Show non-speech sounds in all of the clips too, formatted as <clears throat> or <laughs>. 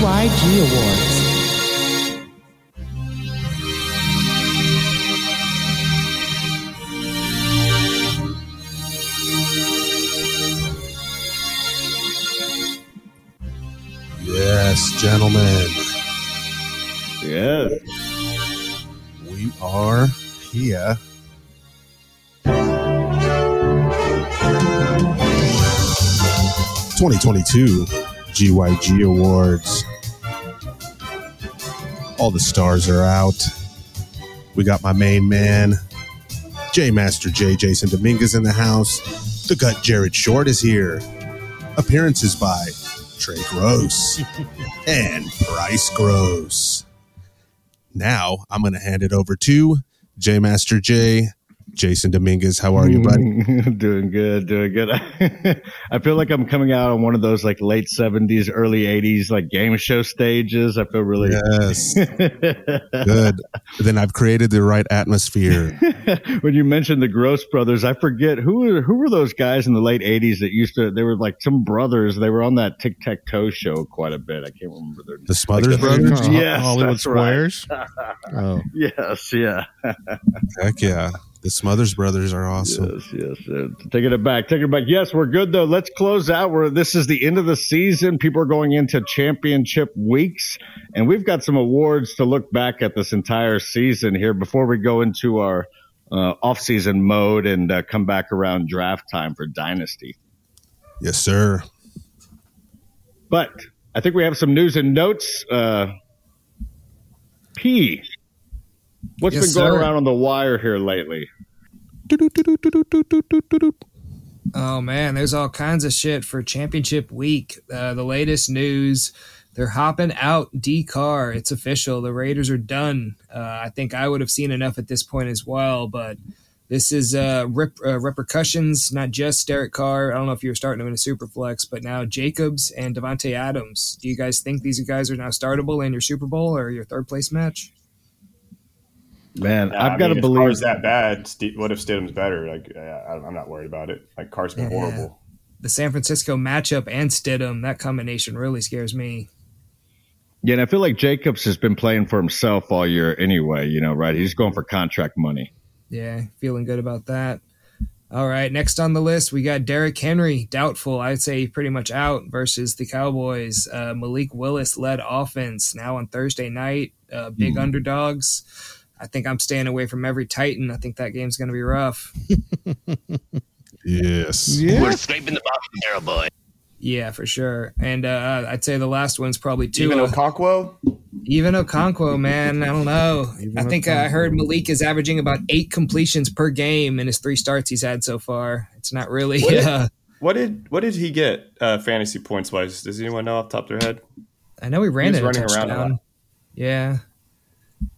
GYG Awards. Yes, gentlemen, Yeah. we are here. Twenty twenty two GYG Awards. All the stars are out. We got my main man, J Master J Jason Dominguez in the house. The gut Jared Short is here. Appearances by Trey Gross <laughs> and Bryce Gross. Now I'm going to hand it over to J Master J, Jason Dominguez. How are you, <laughs> buddy? doing good, doing good. <laughs> I feel like I'm coming out on one of those like late 70s, early 80s like game show stages. I feel really Yes, <laughs> good. Then I've created the right atmosphere. when you mentioned the Gross brothers, I forget who were, who were those guys in the late 80s that used to they were like some brothers. They were on that Tic Tac Toe show quite a bit. I can't remember their The Smothers Like the- Brothers? Yes, Hollywood that's right. Oh, Yes, yeah. Heck yeah. The Smothers Brothers are awesome. Yes, yes. Taking it back, taking it back. Yes, we're good though. Let's close out. We're this is the end of the season. People are going into championship weeks, and we've got some awards to look back at this entire season here before we go into our uh, off-season mode and uh, come back around draft time for Dynasty. Yes, sir. But I think we have some news and notes. Uh, P, what's Yes, been going sir. around on the wire here lately? Oh man, there's all kinds of shit for championship week. Uh, the latest news: they're hopping out D Car. It's official. The Raiders are done. Uh, I think I would have seen enough at this point as well, but this is uh, rep- uh, repercussions. Not just Derek Carr. I don't know if you were starting him in a super flex, but now Jacobs and Davante Adams. Do you guys think these guys are now startable in your Super Bowl or your third place match? Man, Nah, I've got to mean, if believe Carr's that bad. Ste what if Stidham's better? Like, I- I'm not worried about it. Like, Carr's been Yeah. horrible. The San Francisco matchup and Stidham, that combination really scares me. Yeah, and I feel like Jacobs has been playing for himself all year anyway, you know, right? He's going for contract money. Yeah, feeling good about that. All right, next on the list, we got Derrick Henry, doubtful. I'd say pretty much out versus the Cowboys. Uh, Malik Willis led offense now on Thursday night. Uh, big underdogs. I think I'm staying away from every Titan. I think that game's going to be rough. <laughs> Yes. yeah. We're scraping the bottom barrel, boy. Yeah, for sure. And uh, I'd say the last one's probably two. Even Okonkwo, Even Okonkwo, man, I don't know. Even I think uh, I heard Malik is averaging about eight completions per game in his three starts he's had so far. It's not really. What is- Uh, what did what did he get uh, fantasy points wise? Does anyone know off the top of their head? I know he ran was it a running around a lot. Yeah.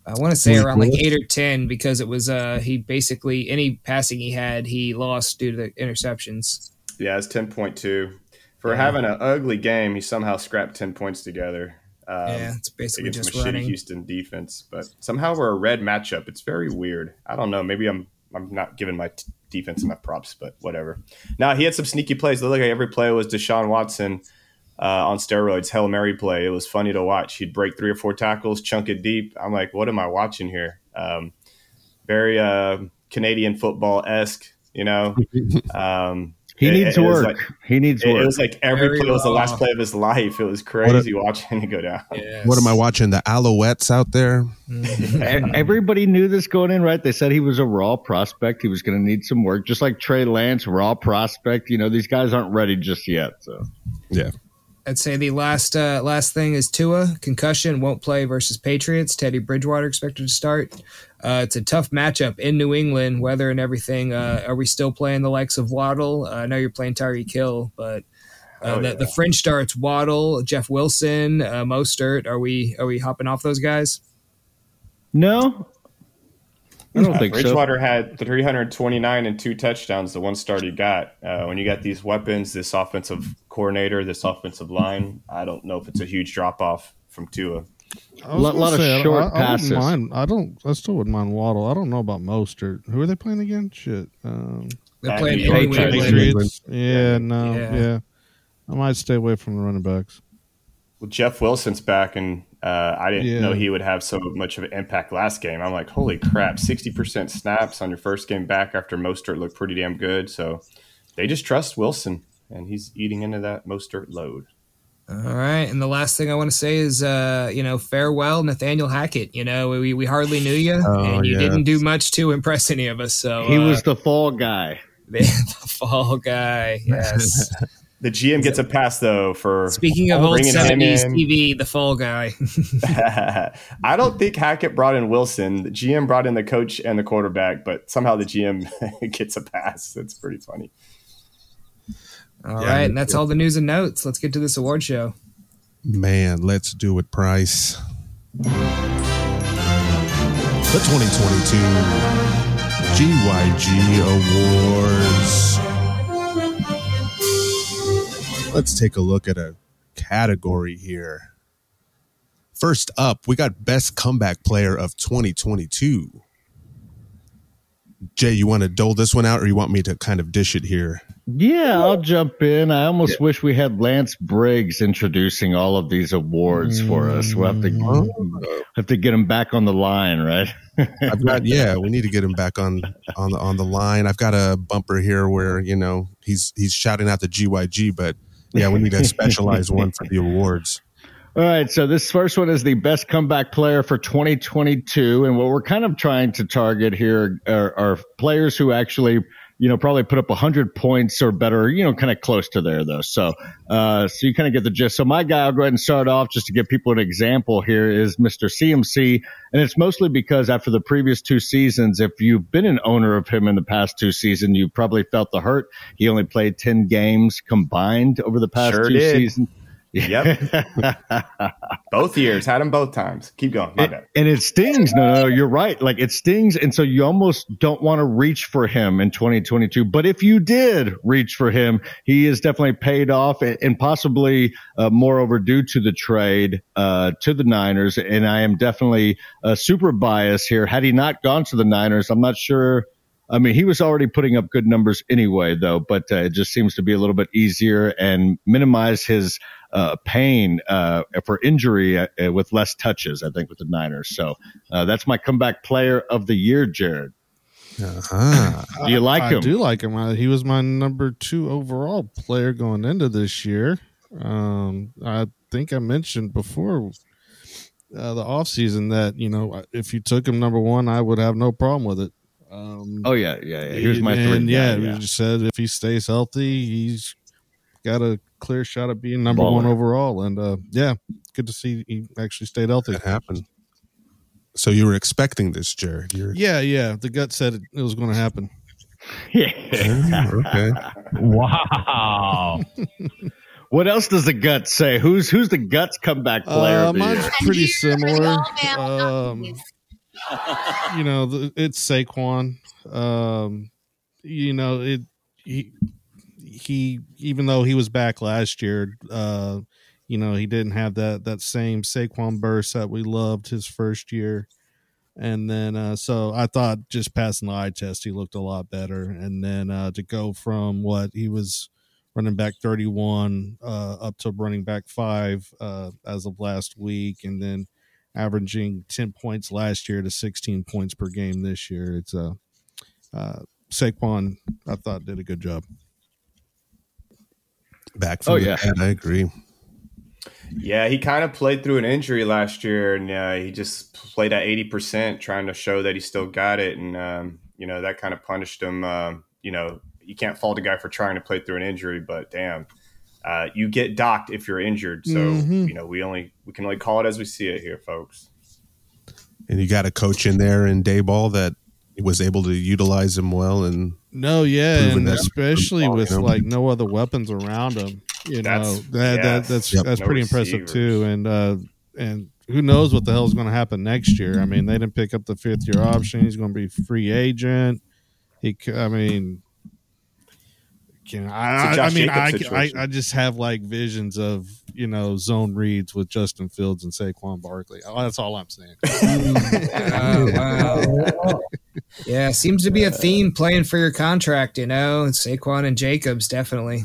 I want to say Malik around like eight or ten because it was uh he basically any passing he had he lost due to the interceptions. Yeah, it's ten point two. For Yeah. having an ugly game, he somehow scrapped ten points together. Um, yeah, it's basically against just a shitty running. Houston defense, but somehow we're a red matchup. It's very weird. I don't know. Maybe I'm I'm not giving my t- defense enough props, but whatever. Now he had some sneaky plays. Look like every play was Deshaun Watson uh, on steroids, Hail Mary play. It was funny to watch. He'd break three or four tackles, chunk it deep. I'm like, what am I watching here? Um, very uh, Canadian football esque, you know. <laughs> Um, He It- needs it was work. he needs it, it was like every Very play was the last play of his life. It was crazy watching it go down. Yes. What am I watching? The Alouettes out there? E- Everybody knew this going in, right? They said he was a raw prospect. He was going to need some work, just like Trey Lance, raw prospect. You know, these guys aren't ready just yet. So Yeah. I'd say the last uh, last thing is Tua concussion won't play versus Patriots. Teddy Bridgewater expected to start. Uh, it's a tough matchup in New England. Weather and everything. Uh, are we still playing the likes of Waddle? Uh, I know you're playing Tyreek Hill, but uh, Oh, the, yeah. the fringe starts Waddle, Jeff Wilson, uh, Mostert. Are we are we hopping off those guys? no, I don't think so. Bridgewater had 329 and two touchdowns. The one start he got. Uh, when you got these weapons, this offensive coordinator, this offensive line, I don't know if it's a huge drop off from Tua. A Lot- lot of say, I- short I, I, passes. wouldn't mind. I don't. I still wouldn't mind Waddle. I don't know about Mostert. Who are they playing again? Shit. Um, They're Uh, playing New York in New Patriots. Patriots. Yeah. No. Yeah. Yeah. I might stay away from the running backs. well, Jeff Wilson's back, and uh, I didn't Yeah. know he would have so much of an impact last game. I'm like, holy crap, 60% snaps on your first game back after Mostert looked pretty damn good. So they just trust Wilson, and he's eating into that Mostert load. All right, and the last thing I want to say is, uh, you know, farewell, Nathaniel Hackett. You know, we, we hardly knew you, Oh, and you yes. didn't do much to impress any of us. So He uh, was the fall guy. the, <laughs> the fall guy. Yes. <laughs> The GM gets a pass though for Speaking of old seventies. TV, the fall guy. <laughs> I don't think Hackett brought in Wilson. The GM brought in the coach and the quarterback, but somehow the GM <laughs> gets a pass. That's pretty funny. All Yeah, right, and that's all the news and notes. Let's get to this award show. Man, let's do it, Price. The 2022 GYG Awards. Let's take a look at a category here. First up, we got Best Comeback Player of 2022. Jay, you want to dole this one out or you want me to kind of dish it here? Yeah, I'll jump in. I almost wish we had Lance Briggs introducing all of these awards for us. We'll have to mm-hmm. have to get him back on the line, right? I've got <laughs> yeah, we need to get him back on on the on the line. I've got a bumper here where you know he's he's shouting out the GYG, but yeah, we need a specialized one for the <laughs> awards. All right, so this first one is the best comeback player for 2022, and what we're kind of trying to target here are, are players who actually, you know, probably put up 100 points or better, you know, kind of close to there though. So, uh, so you kind of get the gist. So my guy, I'll go ahead and start off just to give people an example here is Mr. CMC, and it's mostly because after the previous two seasons, if you've been an owner of him in the past two seasons, you've probably felt the hurt. He only played 10 games combined over the past Sure two did. seasons. Yep. <laughs> both years had him both times. Keep going. My It- bad. and it stings. No, no, you're right. Like it stings. And so you almost don't want to reach for him in 2022. But if you did reach for him, he is definitely paid off and, possibly uh, more overdue to the trade uh, to the Niners. And I am definitely uh, super biased here. Had he not gone to the Niners, I'm not sure. I mean, he was already putting up good numbers anyway, though, but uh, it just seems to be a little bit easier and minimize his uh, pain uh, for injury uh, uh, with less touches, I think, with the Niners. So uh, that's my comeback player of the year, Jared. Uh-huh. Do you like I him? do like him. Uh, He was my number two overall player going into this year. Um, I think I mentioned before uh, the offseason that, you know, if you took him number one, I would have no problem with it. Um, Oh yeah, yeah, yeah. Here's my three. and yeah, guy, we just said if he stays healthy, he's got a clear shot at being number Baller. one overall. And uh, yeah, good to see he actually stayed healthy. That happened. So you were expecting this, Jared? You're Yeah, yeah. The gut said it, it was going to happen. <laughs> yeah. Yeah, okay. wow. <laughs> what else does the gut say? Who's who's the guts comeback player? Uh, mine's year? pretty similar. Um, you know, the, it's Saquon. Um, you know, it he he even though he was back last year, uh, you know, he didn't have that that same Saquon burst that we loved his first year. And then uh so I thought just passing the eye test he looked a lot better. And then uh to go from what he was running back 31 uh up to running back 5 uh as of last week and then averaging 10 points last year to 16 points per game this year. It's a uh, uh, Saquon, I thought, did a good job. Back from Oh, the yeah. dead, I agree. Yeah, he kind of played through an injury last year, and uh, he just played at eighty percent, trying to show that he still got it, and um, you know that kind of punished him. Um, you know, you can't fault a guy for trying to play through an injury, but damn, uh, you get docked if you're injured. So Mhm. you know, we only we can only call it as we see it here, folks. And you got a coach in there in Daboll that was able to utilize him well. And No, yeah, and especially with you know? like no other weapons around him, you That's- know that, yeah. that that's Yep. that's No pretty impressive too. And uh, and who knows what the hell is going to happen next year? I mean, they didn't pick up the fifth year option. He's going to be free agent. He, i mean, can It's a I? I, I Josh mean, I, I. I just have like visions of you know zone reads with Justin Fields and Saquon Barkley. Oh, That's all I'm saying. <laughs> Oh, wow. Yeah, seems to be a uh, theme playing for your contract, you know. Saquon and Jacobs, definitely.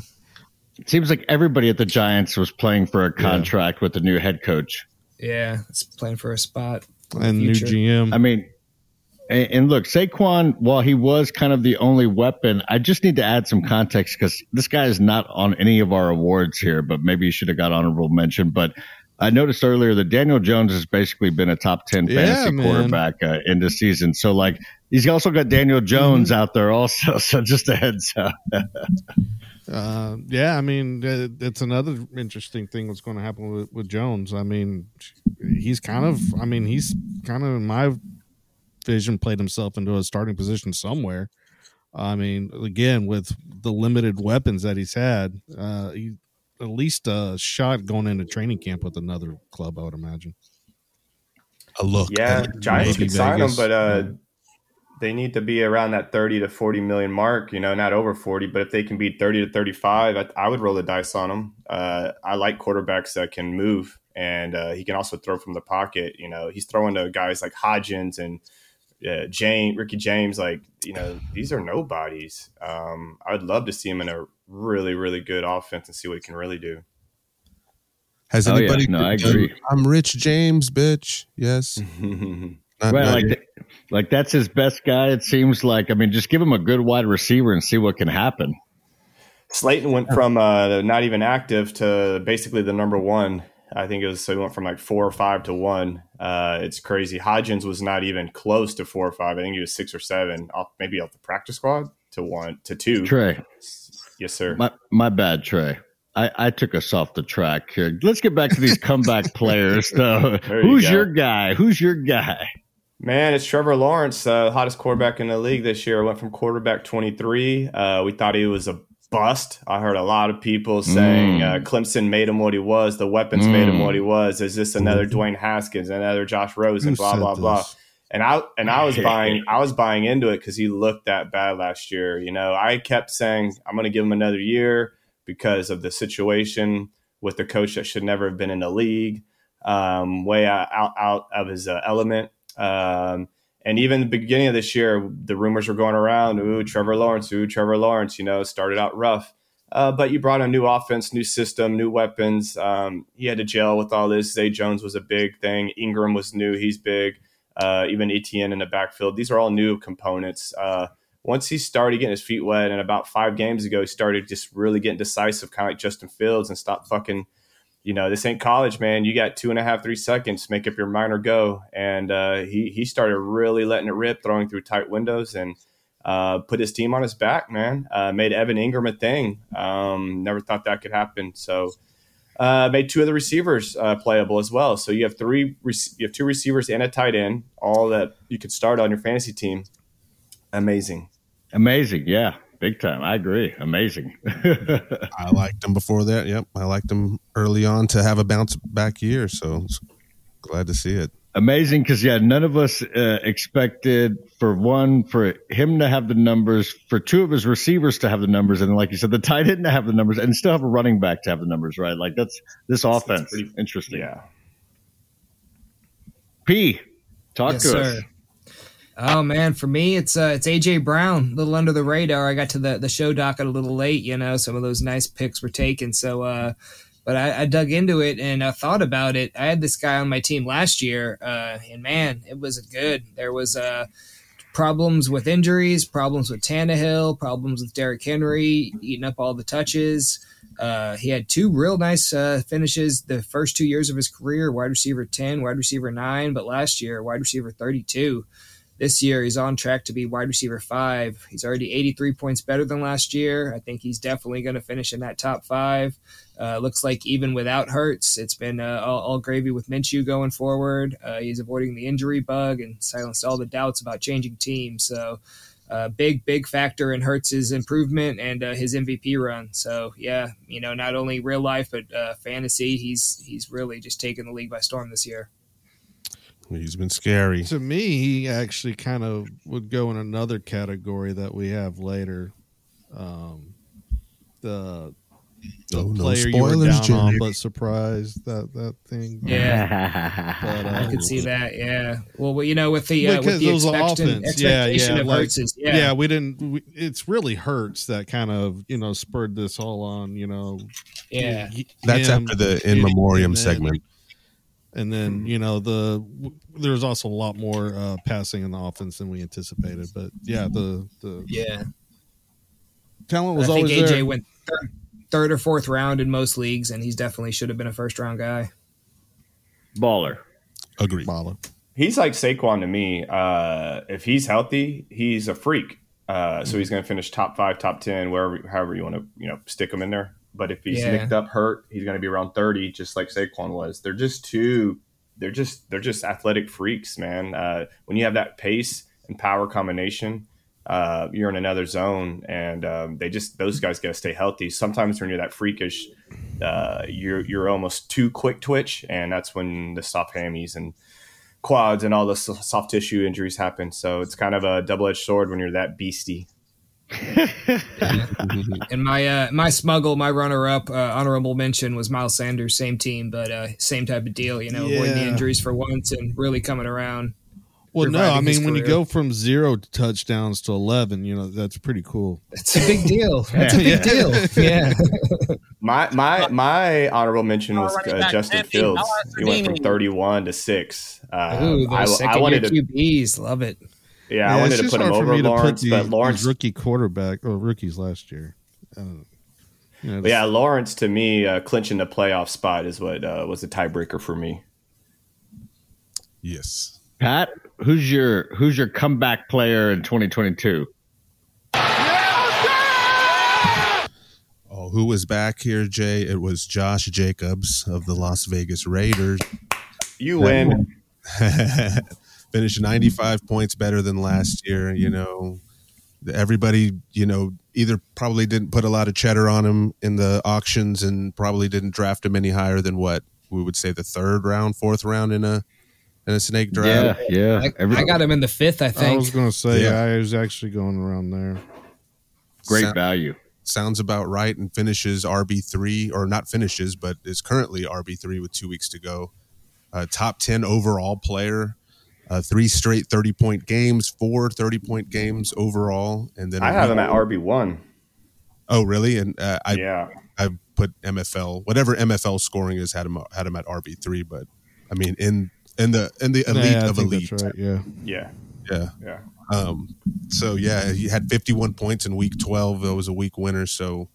It seems like everybody at the Giants was playing for a contract yeah. with the new head coach. Yeah, it's playing for a spot and new GM. I mean, and, and, look, Saquon, while he was kind of the only weapon, I just need to add some context because this guy is not on any of our awards here, but maybe he should have got honorable mention. But I noticed earlier that Daniel Jones has basically been a top 10 fantasy yeah, quarterback uh, in the season. So, like, he's also got Daniel Jones mm-hmm. out there also. <laughs> So, just a heads up. <laughs> uh, yeah, I mean, it's another interesting thing that's going to happen with, with Jones. I mean, he's kind of, I mean, he's kind of, in my vision played himself into a starting position somewhere. I mean, again, with the limited weapons that he's had, uh, he at least a shot going into training camp with another club, I would imagine. A look. Yeah, Giants could sign him, but uh, they need to be around that 30 to 40 million mark, you know, not over 40, but if they can be 30 to 35, I, I would roll the dice on them. Uh, I like quarterbacks that can move and uh, he can also throw from the pocket. You know, he's throwing to guys like Hodgins and uh, James, Ricky James, like you know, these are nobodies. Um, I would love to see him in a really, really good offense and see what he can really do. Has oh, anybody? Yeah. No, I agree. I'm Rich James, bitch. Yes. <laughs> Not, well, not like, like that's his best guy. It seems like. I mean, just give him a good wide receiver and see what can happen. Slayton went from uh, not even active to basically the number one I think it was so he went from like four or five to one. Uh, it's crazy. Hodgins was not even close to four or five. I think he was six or seven, off maybe off the practice squad to one to two. Trey, yes, sir. My my bad, Trey. I, I took us off the track here. Let's get back to these comeback <laughs> players. Though, who's you your guy? Who's your guy? Man, it's Trevor Lawrence, uh, hottest quarterback in the league this year. Went from quarterback 23. Uh, we thought he was a bust. I heard a lot of people saying mm. uh, Clemson made him what he was. The weapons mm. made him what he was. Is this another mm. Dwayne Haskins, another Josh Rosen, blah blah this? blah. And I and I was <laughs> buying I was buying into it because he looked that bad last year. You know, I kept saying I'm going to give him another year because of the situation with the coach that should never have been in the league, um, way out, out, out of his uh, element. Um, and even the beginning of this year, the rumors were going around, ooh, Trevor Lawrence, ooh, Trevor Lawrence, you know, started out rough. Uh, but you brought a new offense, new system, new weapons. Um, he had to gel with all this. Zay Jones was a big thing. Engram was new. He's big. Uh, even Etienne in the backfield. These are all new components. Uh, once he started getting his feet wet, and about five games ago, he started just really getting decisive, kind of like Justin Fields, and stopped fucking – you know, this ain't college, man. You got two and a half, three seconds make up your mind or go. And uh, he he started really letting it rip, throwing through tight windows, and uh, put his team on his back. Man, uh, made Evan Engram a thing. Um, never thought that could happen. So. Uh, made two of the receivers uh, playable as well. So you have three, you have two receivers and a tight end, all that you could start on your fantasy team. Amazing, amazing, yeah. Big time. I agree. Amazing. <laughs> I liked him before that. Yep. I liked him early on to have a bounce back year. So glad to see it. Amazing because, yeah, none of us uh, expected for one, for him to have the numbers, for two of his receivers to have the numbers, and like you said, the tight end to have the numbers, and still have a running back to have the numbers, right? Like that's this offense. Pretty, interesting. Yeah. P, talk yes, to sir. us. Oh man, for me it's uh, it's AJ Brown, a little under the radar. I got to the the show docket a little late, you know. Some of those nice picks were taken, so uh, but I, I, dug into it and I thought about it. I had this guy on my team last year, uh, and man, it wasn't good. There was uh, problems with injuries, problems with Tannehill, problems with Derrick Henry eating up all the touches. Uh, he had two real nice uh, finishes the first two years of his career wide receiver 10, wide receiver 9, but last year, wide receiver 32. This year, he's on track to be wide receiver five. He's already 83 points better than last year. I think he's definitely going to finish in that top five. Uh, looks like even without Hurts, it's been uh, all, all, gravy with Minshew going forward. Uh, he's avoiding the injury bug and silenced all the doubts about changing teams. So, uh, big, big factor in Hurts's improvement and uh, his MVP run. So, yeah, you know, not only real life but uh, fantasy, he's he's really just taken the league by storm this year. He's been scary. To me, he actually kind of would go in another category that we have later. Um, the Oh, no player you were spoilers, down on, but surprised that that thing. Yeah. But, <laughs> uh, I could see that. Yeah. Well, well, you know, with the uh, with because the it was expectation, offense. Yeah, yeah, of like- Hurts is yeah. yeah, we didn't. We, it's really hurts that kind of you know spurred this all on. You know, yeah. he- That's after the in memoriam and then- segment. And then you know the there's also a lot more uh, passing in the offense than we anticipated. But yeah, the the Yeah. talent was I was think always AJ there. went third, third or fourth round in most leagues, and he's definitely should have been a first round guy. Baller. Agreed. Baller. He's like Saquon to me. Uh, if he's healthy, he's a freak. Uh, so he's going to finish top five, top ten, wherever, however you want to, you know, stick him in there. But if he's Yeah. nicked up, hurt, he's going to be around thirty, just like Saquon was. They're just too. They're just they're just athletic freaks, man. Uh, when you have that pace and power combination, uh, you're in another zone, and um, they just those guys got to stay healthy. Sometimes when you're that freakish, uh, you're you're almost too quick twitch, and that's when the soft hammies and quads and all the soft tissue injuries happen. So it's kind of a double edged sword when you're that beastie. <laughs> And my uh, my smuggle, my runner up, uh, honorable mention was Miles Sanders, same team, but uh, same type of deal. You know, avoiding the injuries for once and really coming around. Well, no, I mean when you go from zero touchdowns to eleven, you know that's pretty cool. It's a big deal. That's a big deal. <laughs> Yeah. <laughs> My my my honorable mention was uh, Justin Andy Fields. He went from 31 to six. Uh, Ooh, I, those I second wanted year to QBs, love it. Yeah, I wanted to put him over me to put Lawrence, these- but Lawrence rookie quarterback or rookies last year. I. You know, yeah, Lawrence to me uh, clinching the playoff spot is what uh, was the tiebreaker for me. Yes. Pat, who's your who's your comeback player in 2022? Oh, who was back here, Jay? It was Josh Jacobs of the Las Vegas Raiders. You win. <laughs> Finished 95 points better than last year. You know, everybody, you know, either probably didn't put a lot of cheddar on him in the auctions and probably didn't draft him any higher than what we would say the third round, fourth round in a in a snake draft. Yeah, yeah. I, Every- I got him in the fifth, I I was going to say Yeah. I was actually going around there. great Sound- value. sounds about right and finishes RB3 or not finishes, but is currently RB3 with two weeks to go. Uh, top 10 overall player, uh, three straight 30 point games, four 30 point games overall. And then I have him at RB one. Oh, really? And uh, I, Yeah, I put MFL, whatever MFL scoring is, had him, had him at RB3. But I mean, in, in the, in the elite Yeah, I of think elite. That's right. Yeah. yeah, Yeah. yeah. Um, so yeah, he had 51 points in week 12. It was a week winner. So,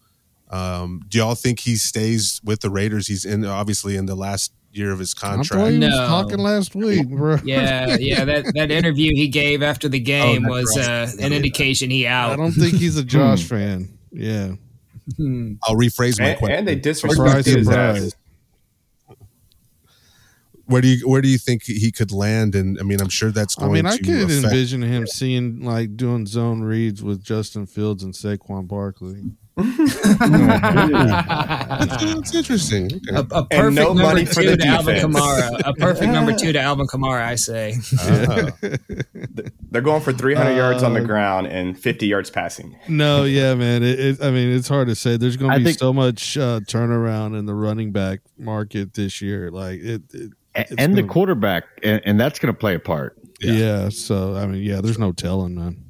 um, do y'all think he stays with the Raiders? He's in obviously in the last year of his I thought contract. he was No. talking last week, bro. Yeah, yeah. That <laughs> that interview he gave after the game Oh, was that's uh, right. an indication he out. I don't think he's a Josh fan. Yeah. Hmm. I'll rephrase my And, question. and they Surprise, disrespected his ass. where do you where do you think he could land? And I mean, I'm sure that's I going. mean, I to could affect- envision him seeing like doing zone reads with Justin Fields and Saquon Barkley. That's, that's interesting. A, Okay. a perfect no number money for two the to Alvin. Kamara. A perfect number <laughs> two to Alvin Kamara, I say. Uh, They're going for 300 yards on the Uh, ground and 50 yards passing. No, yeah, man. It, it, I mean, it's hard to say. There's going to be think- so much uh, turnaround in the running back market this year. Like it, it and the gonna- quarterback, and, and that's going to play a part. Yeah. yeah. So I mean, yeah, there's no telling, man.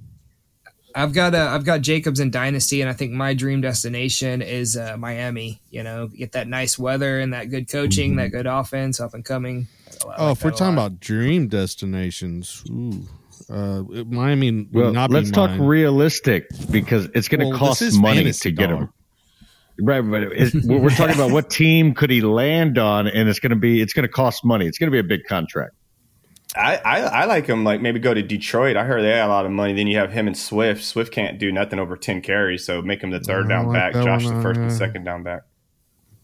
I've got uh, I've got Jacobs in Dynasty, and I think my dream destination is uh, Miami. You know, get that nice weather and that good coaching, that good offense, up and coming. I like Oh, if we're talking lot. about dream destinations, ooh, uh, Miami Well, not let's talk mine. realistic because it's going to Well, cost money fantasy, to get dog. him. Right, but it's, we're we're talking about what team could he land on, and it's going to be it's going to cost money. It's going to be a big contract. I, I, I like him like maybe go to Detroit. I heard they had a lot of money. Then you have him and Swift. Swift can't do nothing over 10 carries, so make him the third down like back. Josh one, the first and uh, second down back.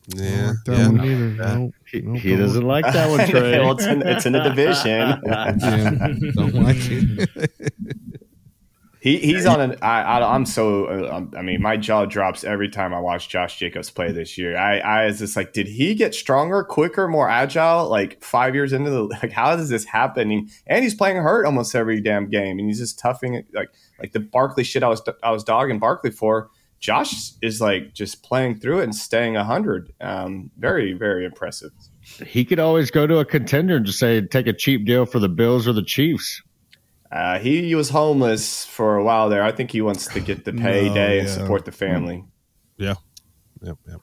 Yeah, like that yeah. one either. Yeah. Nope, He, nope, he doesn't like that one, Trey. <laughs> well, it's in, it's in the division. <laughs> Yeah, don't like it. <laughs> he he's on an. I, I I'm so. Uh, um, I mean, my jaw drops every time I watch Josh Jacobs play this year. I I was just like, did he get stronger, quicker, more agile? Like five years into the like, how does this happen? And he's playing hurt almost every damn game, and he's just toughing it. Like like the Barkley shit I was I was dogging Barkley for. Josh is like just playing through it and staying 100. Um, very, very impressive. He could always go to a contender and just say, take a cheap deal for the Bills or the Chiefs. Uh, he was homeless for a while there. I think he wants to get the <sighs> payday No, and yeah. support the family. Yeah. Yep. Yep.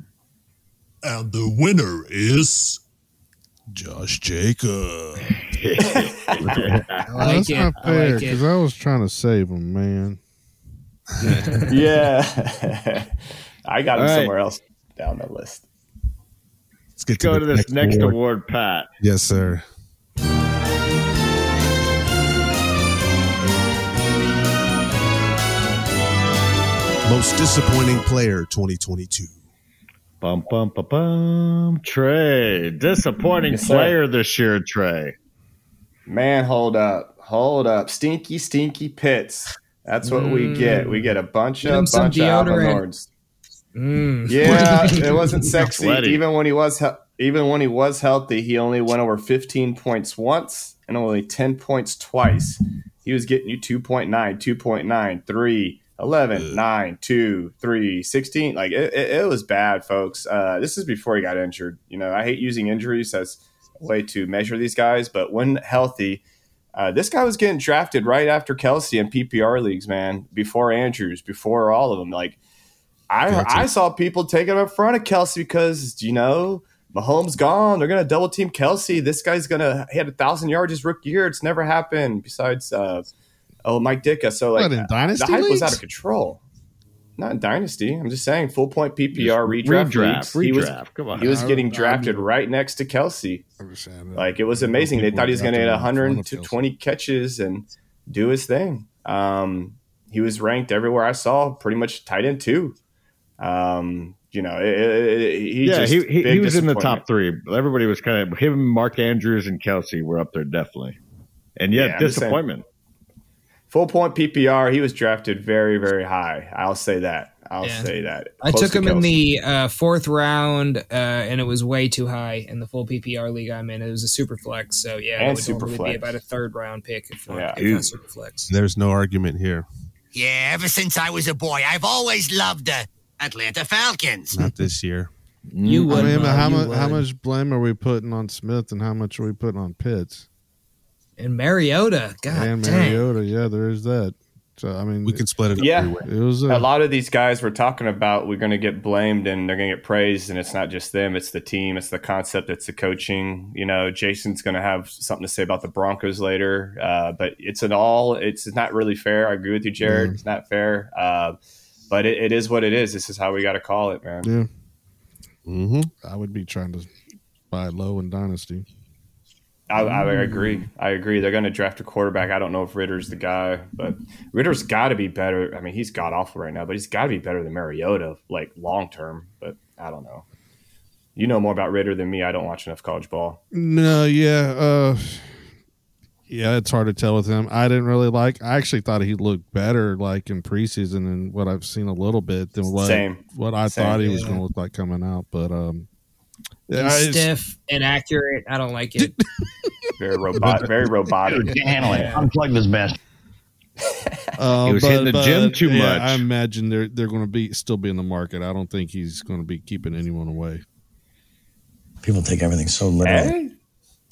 And the winner is Josh Jacob. <laughs> I Well, like that's it. not I fair like because it. I was trying to save him, man. <laughs> yeah. <laughs> I got him All right. somewhere else down the list. Let's get Go the to this next award. award, Pat. Yes, sir. Most disappointing player 2022. Bum, bum, bum, bum. Trey. Disappointing Yes, sir. player this year, Trey. Man, hold up. Hold up. Stinky, stinky pits. That's what we get. We get a bunch Give of some bunch of deodorant. Mm. Yeah, <laughs> it wasn't sexy. Even when he was he- even when he was healthy, he only went over 15 points once and only 10 points twice. He was getting you 2.9, 2.9, 3, 11, 9, 2, 3, 16. Like it, it, it was bad, folks. Uh, this is before he got injured. You know, I hate using injuries as a way to measure these guys, but when healthy, uh, this guy was getting drafted right after Kelce in PPR leagues, man, before Andrews, before all of them. Like, I Gotcha. I saw people taking him up front of Kelce because you know Mahomes gone. They're gonna double team Kelce. This guy's gonna he had a thousand yards his rookie year. It's never happened. Besides, uh, oh Mike Ditka. So like What, in uh, Dynasty the hype was out of control. Not in dynasty. I'm just saying full point PPR redraft. Redraft. leagues. He was Redraft. Come on. he was I- getting I- drafted right next to Kelce. Like it was amazing. They thought he was going to get drafted him in front of 120 catches and do his thing. Um, he was ranked everywhere I saw, pretty much tight end two. Um, you know, it, it, it- he yeah, just he, he, he was in the top three. Everybody was kind of him, Mark Andrews, and Kelce were up there definitely. And yet, I'm saying. disappointment. Full point PPR. He was drafted very, very high. I'll say that. I'll Yeah. say that. I took to him in the uh, fourth round, uh, and it was way too high in the full PPR league I'm in. It was a super flex, so yeah, And it would super normally flex. be about a third round pick if, Yeah. if not super flex. There's no argument here. Yeah, ever since I was a boy, I've always loved the Atlanta Falcons. Not this year. You I would, mean, but Mo, how you much how much blame are we putting on Smith and how much are we putting on Pitts and Mariota, God and dang. Mariota? Yeah, there is that. So I mean, We can split it up Yeah. it was a, a lot of these guys we're talking about, we're going to get blamed and they're going to get praised. And it's not just them, it's the team, it's the concept, it's the coaching. You know, Jason's going to have something to say about the Broncos later. Uh, but it's an all, it's not really fair. I agree with you, Jared. Yeah. It's not fair. Uh, but it, it is what it is. This is how we got to call it, man. yeah. Mm-hmm. I would be trying to buy low in dynasty. I, I agree. I agree. They're going to draft a quarterback. I don't know if Ridder's the guy, but Ridder's got to be better. I mean, he's god awful right now, but he's got to be better than Mariota, like long term. But I don't know. You know more about Ridder than me. I don't watch enough college ball. No, yeah, uh, yeah, it's hard to tell with him. I didn't really like. I actually thought he looked better, like in preseason, and what I've seen a little bit than what Same. what I Same. thought he was going to look like coming out. But um, yeah, He's it's- stiff, inaccurate. I don't like it. <laughs> Very robot. Very robotic. handle it. Unplug this bastard. Um, He was hitting the gym too yeah, much. I imagine they're they're going to be still be in the market. I don't think he's going to be keeping anyone away. People take everything so literally. Hey,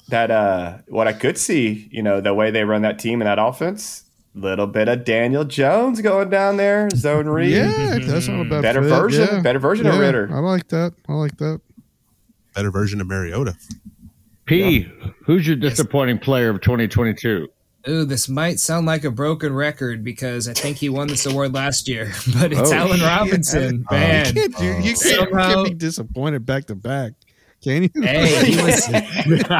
that uh, what I could see, you know, the way they run that team and that offense, little bit of Daniel Jones going down there, zone read. Yeah, that's not a bad Better fit. version- Yeah. better version of Yeah, Ridder. I like that. I like that. Better version of Mariota. P, who's your disappointing player of 2022? Ooh, this might sound like a broken record because I think he won this award last year, <laughs> but it's Oh, Allen shit. Robinson. Man, You can't, you, you can't, Somehow- can't be disappointed back to back. Can you? hey, <laughs> he was. I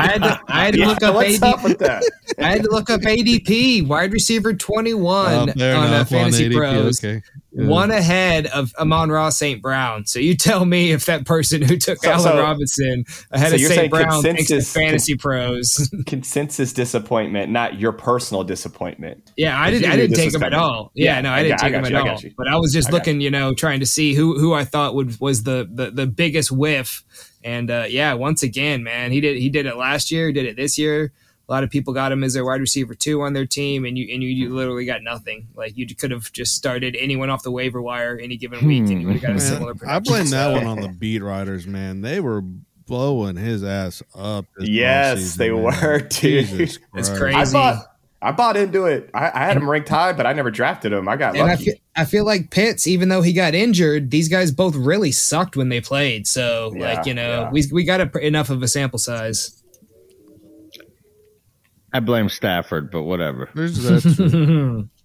had to, I had to Yeah, look up what's up ADP. with that? I had to look up ADP, wide receiver twenty one Oh, on fair uh, enough, on Fantasy ADP, Pros. Okay. One ahead of Amon-Ra St. Brown. So you tell me if that person who took So- Allen so- Robinson ahead so of St. Brown thinks the Fantasy Pros. <laughs> Consensus disappointment, not your personal disappointment. Yeah, I didn't. I didn't take him at all. Yeah, Yeah, no, I I didn't got- I take him got at all. you. But I was just I looking, you know, trying to see who who I thought would was the the, the biggest whiff. And uh, yeah, once again, man, he did he did it last year, did it this year. A lot of people got him as their wide receiver two on their team, and you and you, you literally got nothing. Like you could have just started anyone off the waiver wire any given week, and you hmm. would have got a Man, similar. I blame that one on the beat writers, man. They were blowing his ass up. Yes, offseason, they man. were, <laughs> dude. It's crazy. I bought I bought into it. I, I had him ranked high, but I never drafted him. I got And I lucky. feel, I feel like Pitts, even though he got injured, these guys both really sucked when they played. So, Yeah, like you know, yeah. we we got a, enough of a sample size. I blame Stafford, but whatever. There's that. too. <laughs>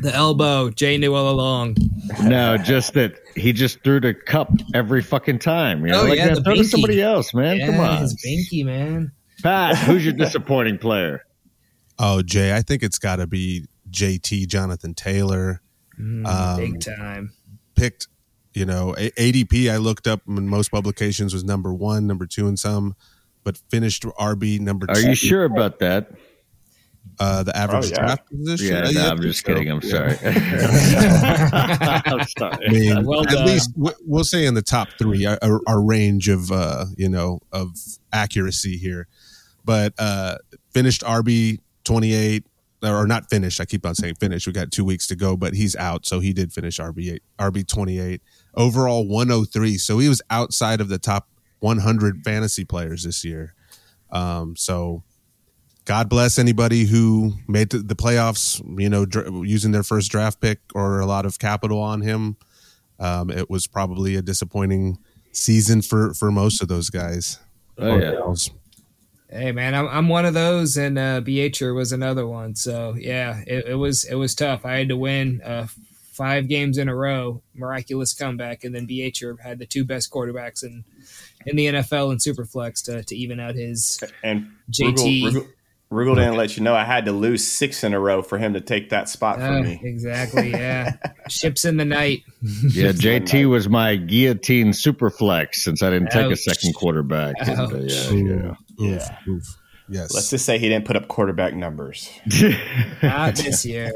The elbow, Jay knew all along. No, just that he just threw the cup every fucking time. You know, Oh, like yeah, throw to somebody else, man. yeah, Come on, his binky man. Pat. Who's your disappointing player? <laughs> Oh, Jay, I think it's got to be JT Jonathan Taylor. Mm, Um, big time. Picked, you know, ADP. I looked up in most publications was number one, number two in some, but finished RB number. Are two. you sure about that? Uh, the average Oh, yeah. draft position. Yeah, Uh, no, I I'm just so. kidding. I'm Yeah. <laughs> <laughs> sorry. I'm I mean, Well at least we'll say in the top three, our, our- our range of uh, you know of accuracy here. But uh, finished RB twenty eight, or not finished. I keep on saying finished. We got two weeks to go, but he's out, so he did finish RB eight, RB twenty eight. Overall one hundred three, so he was outside of the top one hundred fantasy players this year. Um, so God bless anybody who made the, the playoffs, you know, dr- using their first draft pick or a lot of capital on him. Um, it was probably a disappointing season for for most of those guys. Oh, yeah. Hey man, I'm I'm one of those, and uh, Beacher was another one. So yeah, it, it was it was tough. I had to win uh, five games in a row, miraculous comeback, and then Beacher had the two best quarterbacks in in the NFL and Superflex to to even out his and JT. Rugal, Rugal, Rugal didn't let you know I had to lose six in a row for him to take that spot Uh, from me. exactly, yeah. <laughs> Ships in the night. Yeah, JT was my guillotine Superflex since I didn't take a second quarterback. And, uh, yeah, yeah. Oof, oof. Yes. Let's just say he didn't put up quarterback numbers. <laughs> Not this <laughs> year,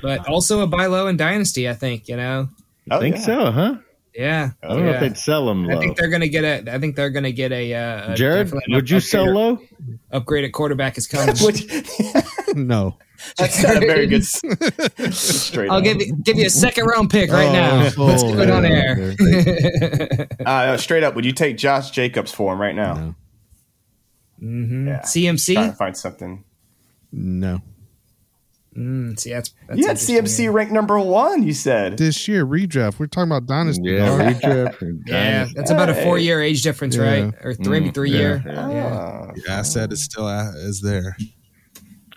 but also a buy low in Dynasty. I think you know. Oh, think yeah. so, huh? Yeah, I don't know if they'd sell them I think they're gonna get a. I think they're gonna get a. Uh, a Jared, would you sell low? Upgrade at quarterback is coming. Which- <laughs> no. That's not a very good s- straight. I'll up. give you give you a second round pick right Oh, now. oh, Let's do it on yeah, air. <laughs> Uh, no, straight up. Would you take Josh Jacobs for him right now? No. hmm Yeah. Trying CMC. to find something. No. Mm, see, that's, that's You had CMC yeah. ranked number one. You said. This year redraft. We're talking about dynasty. Yeah, dog. <laughs> redraft. Yeah, that's about a four year age difference, Yeah. right? Or three, maybe Mm, three yeah, year. yeah. Yeah. Ah. the asset is still a- is there.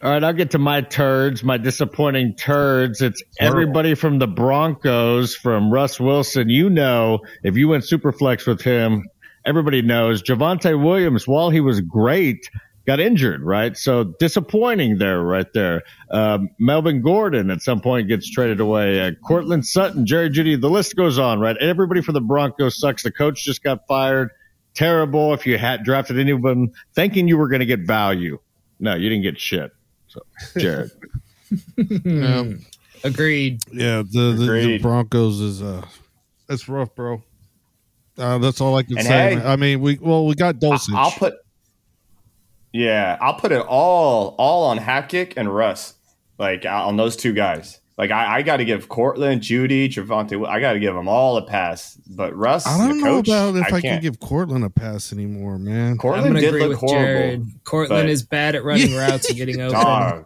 All right, I'll get to my turds, my disappointing turds. It's everybody from the Broncos, from Russ Wilson. You know, if you went superflex with him, everybody knows Javonte Williams, while he was great, got injured, right? So disappointing there, right there. Um, Melvin Gordon at some point gets traded away. Uh, Courtland Sutton, Jerry Jeudy, the list goes on, right? Everybody for the Broncos sucks. The coach just got fired. Terrible if you had drafted anyone thinking you were going to get value. No, you didn't get shit. So, Jared. Yeah. <laughs> Agreed. Yeah, the, the, the Broncos is uh that's rough, bro. Uh, that's all I can And say. hey- I mean, we well we got Dulcich. I'll put. Yeah, I'll put it all all on Hackett and Russ, like uh, on those two guys. Like I, I got to give Courtland, Jeudy, Javonte. I got to give them all a pass. But Russ, I don't the know coach, about if I, can can't. give Courtland a pass anymore, man. I'm Courtland did look horrible. Jared. Courtland is bad at running <laughs> routes and getting <laughs> open. Dog.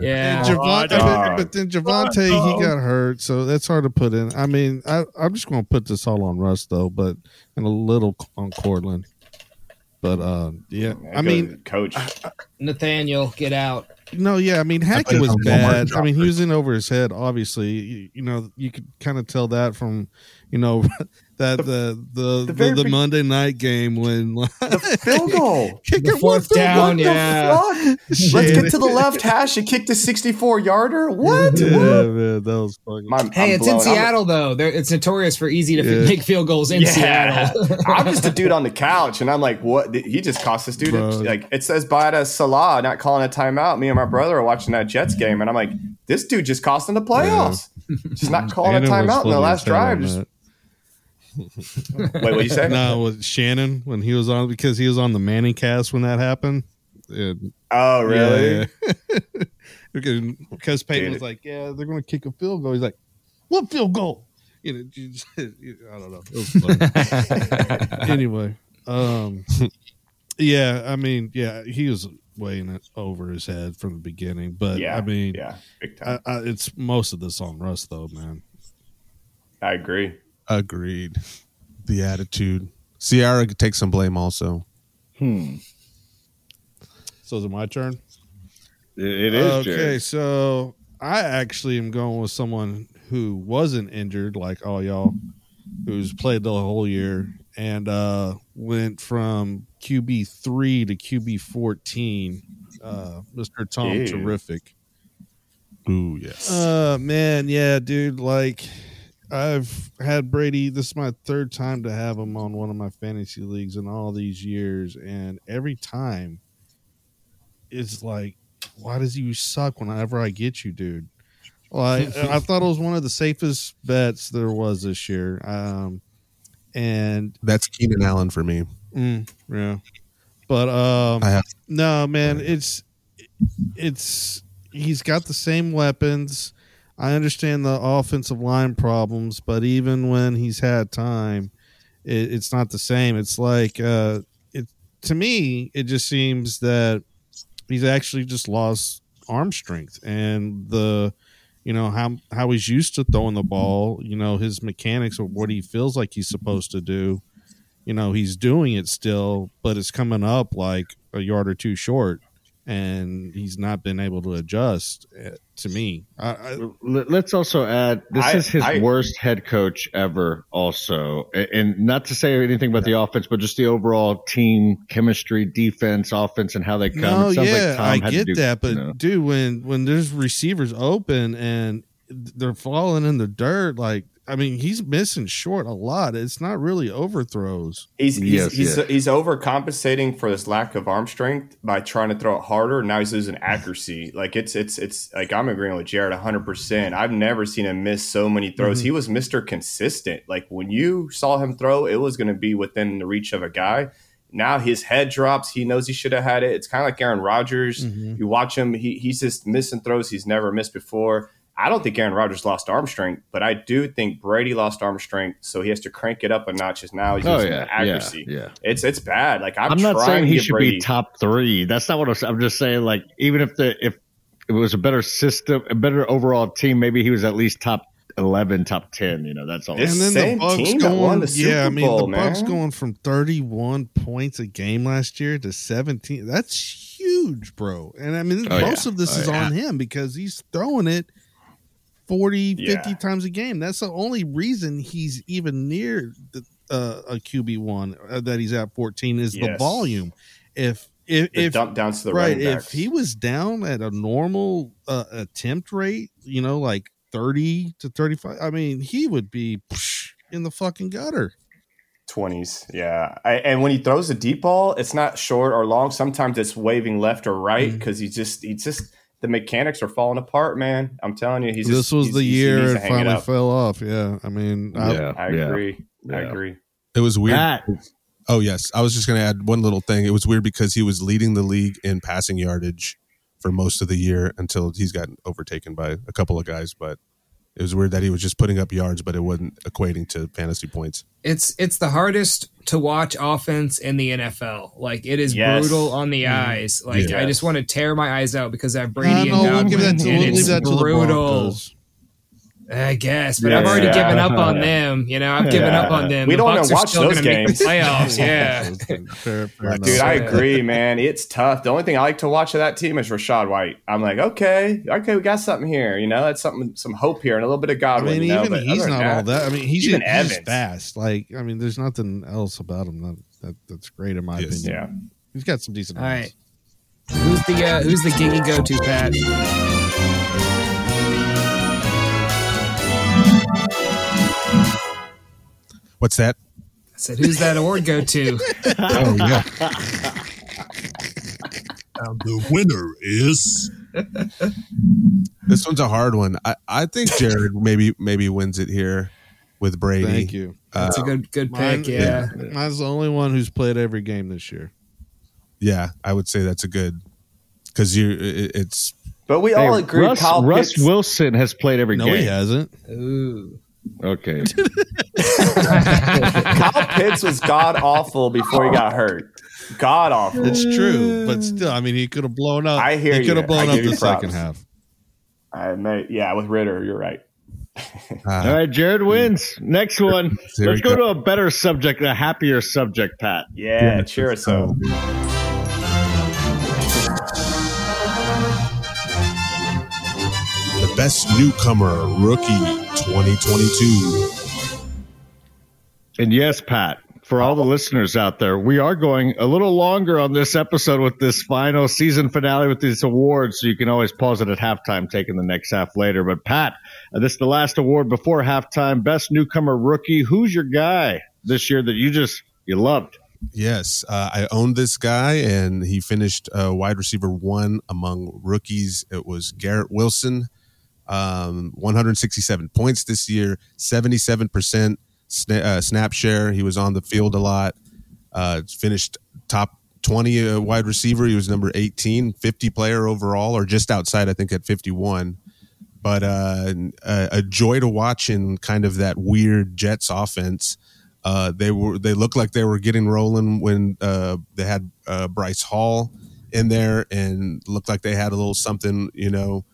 Yeah. And Javonte, dog. but then Javonte he got hurt, so that's hard to put in. I mean, I, I'm just going to put this all on Russ though, but and a little on Courtland. But uh, yeah, That I mean, coach. Nathaniel, get out. No, yeah, I mean put Hackett was bad. I mean, he was in over his head. Obviously, you, you know, you could kind of tell that from, you know, <laughs> that the the the, very the, big- Monday night game when The <laughs> field goal. Kicker The fourth what the- down, what yeah. the fuck? Let's get to the left hash and kick the 64 yarder. <laughs> What? Yeah, man, that was fucking. My- Hey, I'm it's in blown. I'm- Seattle though. They're, it's notorious for easy to Yeah. make field goals in Yeah. Seattle. I'm just a dude on the couch, and I'm like, what? He just cost this dude. Bro. Like, it says Bada Salah not calling a timeout. Me and my brother are watching that Jets game, and I'm like, this dude just cost in the playoffs. Just not calling a timeout in the last as hell on drive. Just, that. Wait, what you say? No, with Shannon when he was on because he was on the Manning cast when that happened. And Oh, really? Yeah, yeah. <laughs> because because Peyton Dude. was like, "Yeah, they're going to kick a field goal." He's like, "What field goal?" You know, you just- <laughs> I don't know. It was funny. <laughs> anyway, um, yeah, I mean, yeah, he was weighing it over his head from the beginning, but yeah. I mean, yeah, big time. I, I, it's most of this on Russ, though, man. I agree. Agreed. The attitude. Ciara could take some blame also. Hmm. So is it my turn? It, it is. okay. Jared. So I actually am going with someone who wasn't injured, like all y'all, who's played the whole year and uh, went from QB three to QB fourteen. Uh, Mr. Tom Ew. Terrific. Ooh, yes. Uh man, yeah, dude. Like I've had Brady. This is my third time to have him on one of my fantasy leagues in all these years, and every time it's like, why does you suck whenever I get you, dude? Like <laughs> I thought it was one of the safest bets there was this year. Um, and That's Keenan Allen for me. Mm, yeah. But um I have- no, man, it's it's he's got the same weapons. I understand the offensive line problems, but even when he's had time, it, it's not the same. It's like uh it to me, it just seems that he's actually just lost arm strength and the you know how how he's used to throwing the ball, you know, his mechanics of what he feels like he's supposed to do you know he's doing it still but it's coming up like a yard or two short and he's not been able to adjust uh, to me I, I, Let- Let's also add this I- is his I- worst head coach ever. Also, and not to say anything about the offense, but just the overall team chemistry, defense, offense, and how they come. no it sounds yeah like Tom i had to get do- that but you know. dude when when there's receivers open and they're falling in the dirt like i mean he's missing short a lot it's not really overthrows He's he's Yes, he's, yes. he's overcompensating for this lack of arm strength by trying to throw it harder. Now he's losing <sighs> accuracy. Like it's it's it's like I'm agreeing with Jared 100. percent I've never seen him miss so many throws. Mm-hmm. He was Mister Consistent. Like when you saw him throw, it was going to be within the reach of a guy. Now his head drops. He knows he should have had it. It's kind of like Aaron Rodgers. Mm-hmm. You watch him; he, he's just missing throws he's never missed before. I don't think Aaron Rodgers lost arm strength, but I do think Brady lost arm strength, so he has to crank it up a notch. As now he's Oh using yeah, the accuracy. yeah, yeah. It's it's bad. Like I'm, I'm not saying he should Brady. be top three. That's not what I'm saying. I'm just saying, like, even if the if it was a better system, a better overall team, maybe he was at least top eleven, top ten. You know, that's all. This- and then the Bucs going, the yeah, I mean Bowl, the Bucs going from 31 points a game last year to 17. That's huge, bro. And I mean, Oh, most yeah. of this Oh, is yeah. on him because he's throwing it 40, 50 Yeah. times a game. That's the only reason he's even near the, uh, a QB one uh, that he's at 14 is the volume. If if the if dump downs to the right, if he was down at a normal uh, attempt rate, you know, like 30 to 35, I mean, he would be in the fucking gutter. twenties, yeah. I, and when he throws a deep ball, it's not short or long. Sometimes it's waving left or right Mm-hmm. because he just he just the mechanics are falling apart, man. I'm telling you, he's this just, was he's- the year needs it finally up. fell off. Yeah. I mean, I, yeah, I yeah. agree. I agree. It was weird. That Oh yes, I was just going to add one little thing. It was weird because he was leading the league in passing yardage for most of the year until he's gotten overtaken by a couple of guys. But it was weird that he was just putting up yards, but it wasn't equating to fantasy points. it's it's the hardest to watch offense in the NFL. Like it is Yes. brutal on the mm-hmm. eyes. Like I just want to tear my eyes out because I have Brady don't and know, we'll Godwin, give that to, and we'll it's leave that to the brutal. Broncos. I guess, but Yeah. I've already Yeah. given up on Yeah. <laughs> them. You know, I've given Yeah. up on them. We The don't Bucs even are watch still those gonna make games. the playoffs. <laughs> Yeah. Fair, fair Dude. I agree, man. It's tough. The only thing I like to watch of that team is Rachaad White. I'm like, okay, okay, we got something here. You know, that's something, some hope here, and a little bit of God. I Godwin. mean, you know, even but he's not than all that. I mean, he's even he's Evans. fast. Like, I mean, there's nothing else about him that, that that's great in my Yes. opinion. Yeah. He's got some decent. All arms. Who's the uh, who's the giggy go to, Pat? What's that? I said, who's that award go to? <laughs> Oh yeah, <laughs> And the winner is this one's a hard one. I, I think Jared maybe maybe wins it here with Brady. Thank you. That's a good good Mine- pick. Yeah. Mine's the only one who's played every game this year. yeah, I would say that's a good because you it, it's But we Hey, all agree Russ, Kyle Russ Wilson has played every No, game. No, he hasn't. Ooh. Okay. <laughs> Kyle Pitts was god awful before he got hurt. God awful. It's true, but still, I mean, he could have blown up. I hear He you. could have I blown up give you the second half. I may, yeah, with Ridder, you're right. uh, <laughs> All right, Jared wins. Next one. Let's go, go. to a better subject, a happier subject, Pat. Yeah, cheer us up. Best newcomer rookie 2022. And yes, Pat, for all the listeners out there, we are going a little longer on this episode with this final season finale with these awards. So you can always pause it at halftime, taking the next half later. But Pat, this is the last award before halftime. Best newcomer rookie. Who's your guy this year that you just you loved? Yes, uh, I owned this guy, and he finished uh, wide receiver one among rookies. It was Garrett Wilson, um, 167 points this year, 77 percent sna- uh, snap share. He was on the field a lot. Uh, finished top 20 uh, wide receiver. He was number 18, 50 player overall, or just outside, I think, at 51. But uh, a, joy to watch in kind of that weird Jets offense. Uh, they were they looked like they were getting rolling when uh, they had Breece Hall in there, and looked like they had a little something. You know,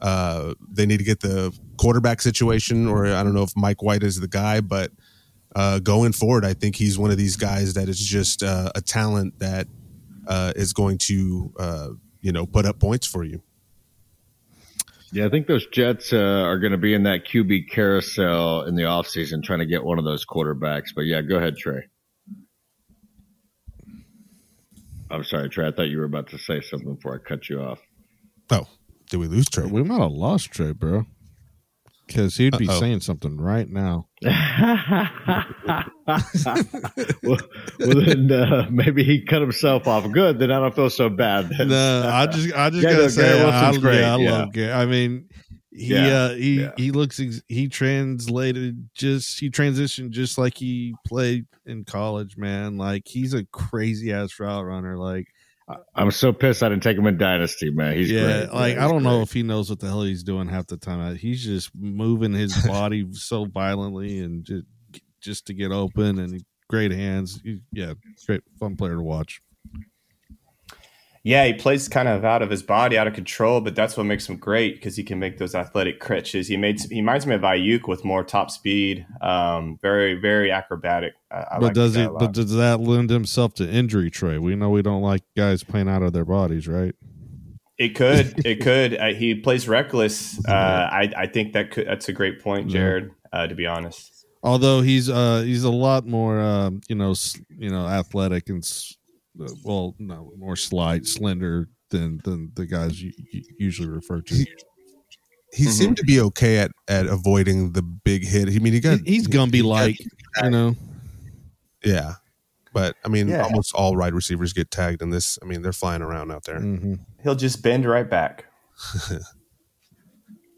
uh, they need to get the quarterback situation, or I don't know if Mike White is the guy, but uh, going forward, I think he's one of these guys that is just uh, a talent that uh, is going to uh, you know put up points for you. Yeah, I think those Jets uh, are going to be in that QB carousel in the offseason trying to get one of those quarterbacks. But yeah, go ahead, Trey. I'm sorry, Trey. I thought you were about to say something before I cut you off. Oh, did we lose Trey? We might have lost Trey, bro. Because he'd be Uh-oh. saying something right now. <laughs> <laughs> well, well, then uh, maybe he cut himself off. Good. Then I don't feel so bad. No, I just, I just <laughs> Yeah, gotta no, say, Garrett I, Wilson's great, yeah, I yeah. love Garrett. I mean, he, Yeah, uh, he, yeah. he looks, ex- he translated just, he transitioned just like he played in college, man. Like he's a crazy ass route runner. Like, I'm so pissed I didn't take him in Dynasty, man. He's yeah, great. like Yeah, I don't know if he knows what the hell he's doing half the time. Uh, he's just moving his <laughs> body so violently and just, just to get open and great hands. He- yeah, great, fun player to watch. Yeah, he plays kind of out of his body, out of control, but that's what makes him great because he can make those athletic catches. He made he reminds me of Aiyuk with more top speed, um, very very acrobatic. I, I but like does he? But does that lend himself to injury, Trey? We know we don't like guys playing out of their bodies, right? It could. <laughs> It could. Uh, he plays reckless. Uh, I, I think that could. That's a great point. Jared. Uh, to be honest, Although he's uh he's a lot more um, you know s- you know athletic and uh, well no more slight slender than than the guys you, you usually refer to. He Mhm. seemed to be okay at at avoiding the big hit. I mean, he got He- he's Gumby like, you know. yeah, but I mean, Yeah. almost all wide receivers get tagged in this. I mean, they're flying around out there. hmm he'll just bend right back. <laughs>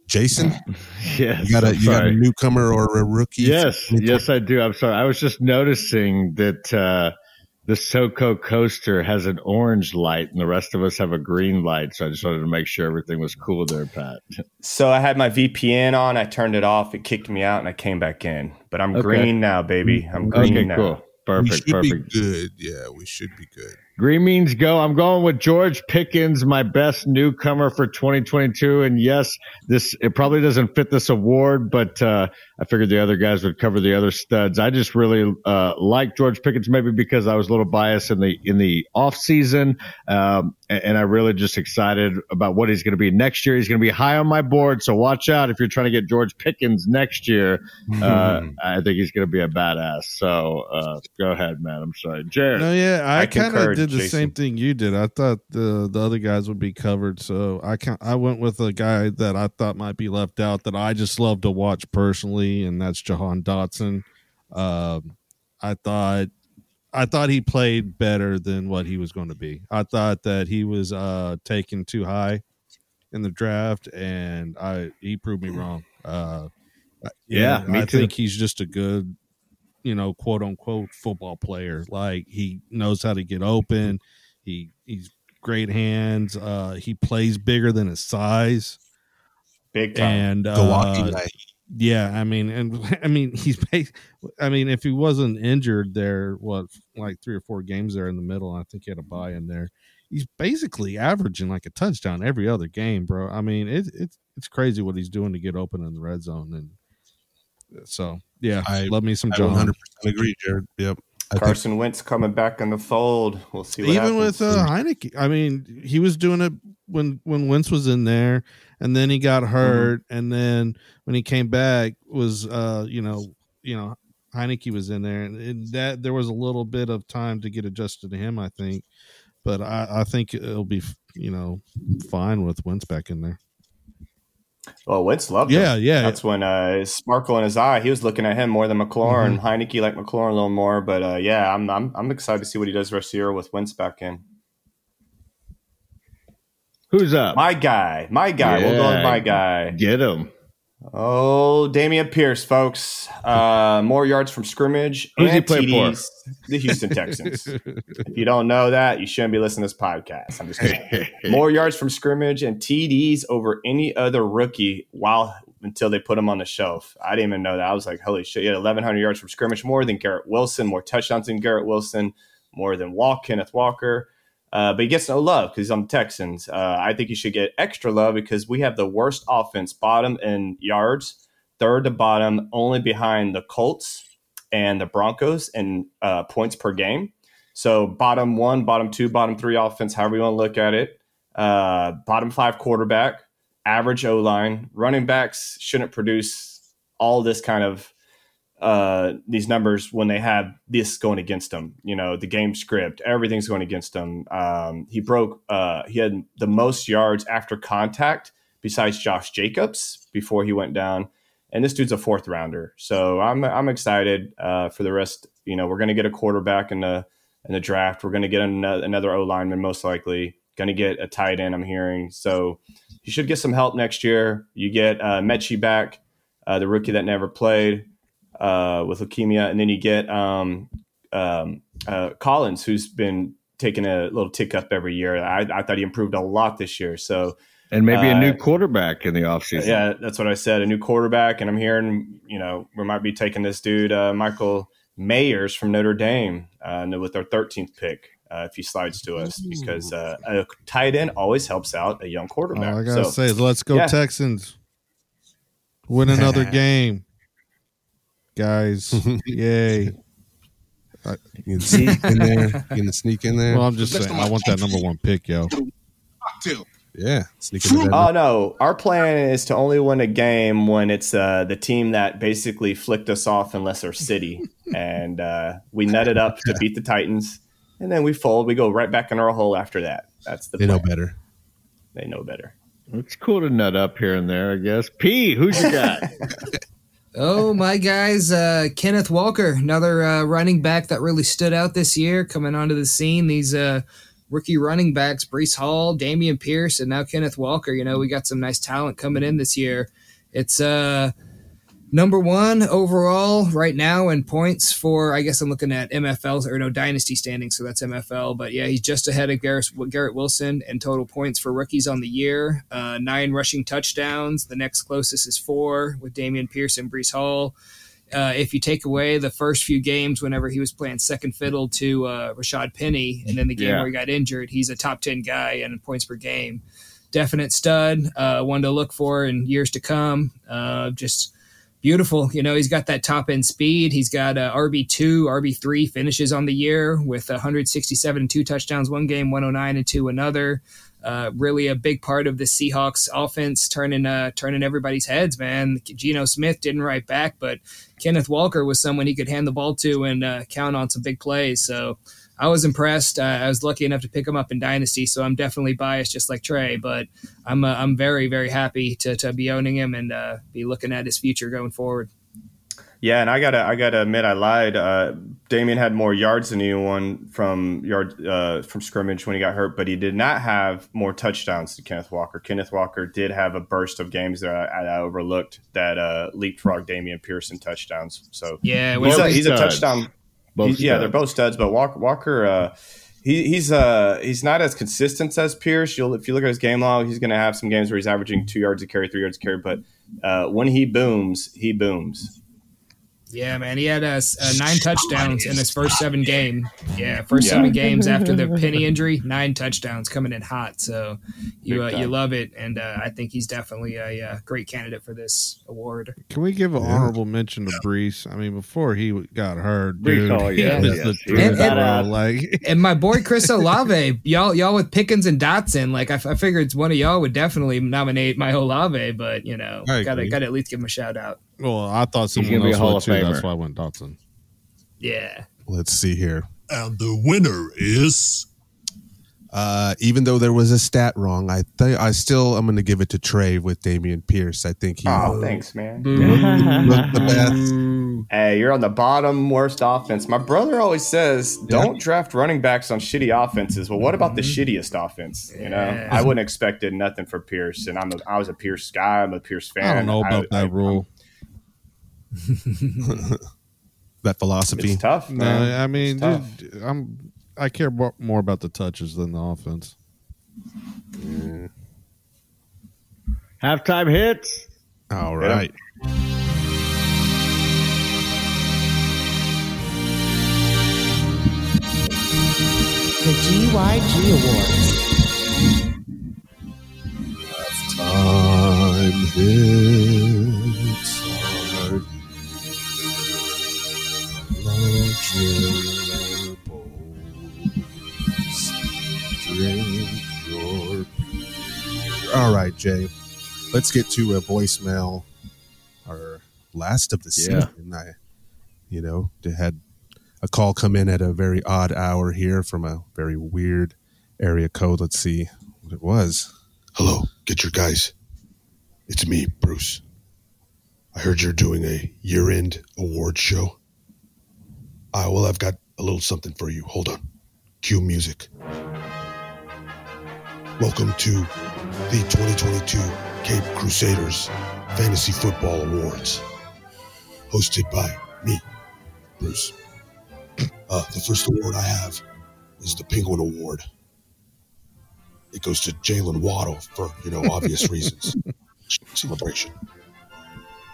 Jason, <laughs> Yes, you got a I'm you got a newcomer or a rookie? Yes, yes, I do. I'm sorry. I was just noticing that uh, the SoCo coaster has an orange light, and the rest of us have a green light. So I just wanted to make sure everything was cool there, Pat. So I had my VPN on. I turned it off. It kicked me out, and I came back in. But I'm Okay. green now, baby. I'm green Okay, now. cool, we perfect, should perfect. be good. Yeah, we should be good. Green means go. I'm going with George Pickens, my best newcomer for 2022. And yes, this it probably doesn't fit this award, but uh, I figured the other guys would cover the other studs. I just really uh, like George Pickens, maybe because I was a little biased in the in the off season, um, and, and I really just excited about what he's going to be next year. He's going to be high on my board, so watch out if you're trying to get George Pickens next year. <laughs> Uh, I think he's going to be a badass. So uh, go ahead, man. I'm sorry, Jared. No, yeah, I, I kind of did the Jason. same thing you did. I thought the the other guys would be covered, so I can I went with a guy that I thought might be left out that I just love to watch personally, and that's Jahan Dotson. Um, I thought I thought he played better than what he was going to be. I thought that he was uh, taken too high in the draft, and I he proved me wrong. Uh, Yeah, me I too. think he's just a good you know, quote unquote football player. Like he knows how to get open. He he's great hands. Uh, he plays bigger than his size, Big time. and The walking uh, guy. Yeah, I mean, and <laughs> I mean, he's. bas- I mean, if he wasn't injured there, what like three or four games there in the middle, I think he had a buy in there. He's basically averaging like a touchdown every other game, bro. I mean, it, it's it's crazy what he's doing to get open in the red zone, and so yeah, I- love me some I John. 100% agree, Jared. Yep. I think Carson Wentz coming back in the fold. We'll see. What Even happens. with uh, Heinicke, I mean, he was doing it when when Wentz was in there, and then he got hurt, and then when he came back, was uh, you know, you know, Heinicke was in there, and, and that there was a little bit of time to get adjusted to him, I think, but I, I think it'll be you know fine with Wentz back in there. well, Wentz loved it. Yeah, him. yeah. That's when uh, sparkle in his eye. He was looking at him more than McLaurin. Mm-hmm. Heinicke like McLaurin a little more, but uh, yeah, I'm, I'm I'm excited to see what he does the rest of the year with Wentz back in. Who's up? My guy, my guy. We'll go with my guy. Get him. Oh, Dameon Pierce, folks. Uh, more yards from scrimmage Who's he and for? TDs. The Houston Texans. <laughs> if you don't know that, you shouldn't be listening to this podcast. I'm just kidding. <laughs> more yards from scrimmage and TDs over any other rookie while until they put him on the shelf. I didn't even know that. I was like, holy shit, he had 1,100 yards from scrimmage, more than Garrett Wilson, more touchdowns than Garrett Wilson, more than Walk, Kenneth Walker. Uh, but he gets no love because he's on Texans. Uh, I think he should get extra love because we have the worst offense, bottom in yards, third to bottom, only behind the Colts and the Broncos in uh, points per game. So bottom one, bottom two, bottom three offense, however you want to look at it. Uh, bottom five quarterback, average O line, running backs shouldn't produce all this kind of uh, these numbers when they have this going against them. You know, the game script, everything's going against him. Um, he broke. Uh, he had the most yards after contact besides Josh Jacobs before he went down. And this dude's a fourth rounder, so I'm I'm excited uh, for the rest. You know, we're going to get a quarterback in the in the draft. We're going to get another, another O lineman, most likely. Going to get a tight end. I'm hearing so. You should get some help next year. You get uh, Metchie back, uh, the rookie that never played uh, with leukemia, and then you get um, um, uh, Collins, who's been taking a little tick up every year. I, I thought he improved a lot this year. So And maybe a Uh, new quarterback in the offseason. yeah, that's what I said. A new quarterback, and I'm hearing you know we might be taking this dude uh, Michael Mayers from Notre Dame uh, with our 13th pick. Uh, if he slides to us, because uh, a tight end always helps out a young All quarterback. I gotta So, say is, let's go yeah. Texans. Win another <laughs> game, guys! <laughs> Yay! You can sneak in there. You can sneak in there. Well, I'm just saying, I want that number one pick, yo. yeah, sneak in there. Oh no! Our plan is to only win a game when it's uh, the team that basically flicked us off in Lesser City, <laughs> and uh, we nut it up to beat the Titans, and then we fold. We go right back in our hole after that. That's the they plan. know better. They know better. It's cool to nut up here and there, I guess. P, who's you got? <laughs> Oh, my guys, uh, Kenneth Walker, another uh, running back that really stood out this year, coming onto the scene. These uh, rookie running backs, Breece Hall, Dameon Pierce, and now Kenneth Walker. You know, we got some nice talent coming in this year. It's uh, number one overall right now in points for, I guess I'm looking at MFL's or no dynasty standings, so that's MFL. But yeah, he's just ahead of Garrett, Garrett Wilson in total points for rookies on the year. Uh, nine rushing touchdowns. The next closest is four with Dameon Pierce and Breece Hall. Uh, if you take away the first few games, whenever he was playing second fiddle to uh, Rashaad Penny, and then the game Yeah. where he got injured, he's a top 10 guy in points per game. Definite stud, uh, one to look for in years to come. Uh, just beautiful. You know, he's got that top end speed. He's got uh, RB2, RB3 finishes on the year with 167 and two touchdowns one game, 109 and two another. Uh, really a big part of the Seahawks offense, turning uh, turning everybody's heads. Man, Geno Smith didn't write back, but Kenneth Walker was someone he could hand the ball to and uh, count on some big plays. So I was impressed. Uh, I was lucky enough to pick him up in Dynasty, so I'm definitely biased, just like Trey. But I'm uh, I'm very very happy to, to be owning him and uh, be looking at his future going forward. Yeah, and I gotta I gotta admit I lied. Uh, Dameon had more yards than anyone from yard uh, from scrimmage when he got hurt, but he did not have more touchdowns than Kenneth Walker. Kenneth Walker did have a burst of games that I, I overlooked that uh, leapfrog Dameon Pearson touchdowns. So Yeah, he's a, he's a touchdown. Both yeah, they're both studs, but Walker, Walker uh, he, he's uh he's not as consistent as Pierce. You'll if you look at his game log, he's going to have some games where he's averaging two yards a carry, three yards a carry. But uh, when he booms, he booms. Yeah, man, he had uh, uh, nine touchdowns in his first seven game. Yeah, first yeah. seven games after the Penny <laughs> injury, nine touchdowns coming in hot. So you uh, you love it, and uh, I think he's definitely a, uh, great candidate for this award. Can we give an honorable mention to Breece? I mean, before he got hurt, dude, oh, yeah, yeah. And, and, like, <laughs> and my boy Chris Olave, y'all y'all with Pickens and Dotson. Like I, I figured one of y'all would definitely nominate my Olave, but you know, gotta gotta at least give him a shout out. Well, I thought someone else would too. That's why I went Dotson. Yeah. Let's see here. And the winner is. Uh, even though there was a stat wrong, I th- I still I'm going to give it to Trey with Dameon Pierce. I think he. Oh, thanks, man. looked the best. Hey, you're on the bottom worst offense. My brother always says, "Don't yeah. draft running backs on shitty offenses." Well, what about the mm-hmm. shittiest offense? You know, yeah. I wouldn't expected nothing for Pierce, and I'm a, I was a Pierce guy. I'm a Pierce fan. I don't know about I, that I, rule. <laughs> that philosophy. It's tough. Man. No, I mean, dude, I'm I care more about the touches than the offense. Mm. Halftime hits. All right. The GYG Awards. Halftime hits. All right, Jay. Let's get to a voicemail. Our last of the season. Yeah. I, you know, they had a call come in at a very odd hour here from a very weird area code. Let's see what it was. Hello, get your guys. It's me, Bruce. I heard you're doing a year end award show. Ah, well, I've got a little something for you. Hold on. Cue music. Welcome to the 2022 Cape Crusaders Fantasy Football Awards, hosted by me, Bruce. <clears throat> Uh, the first award I have is the Penguin Award. It goes to Jalen Waddle for, you know, obvious <laughs> reasons. Celebration.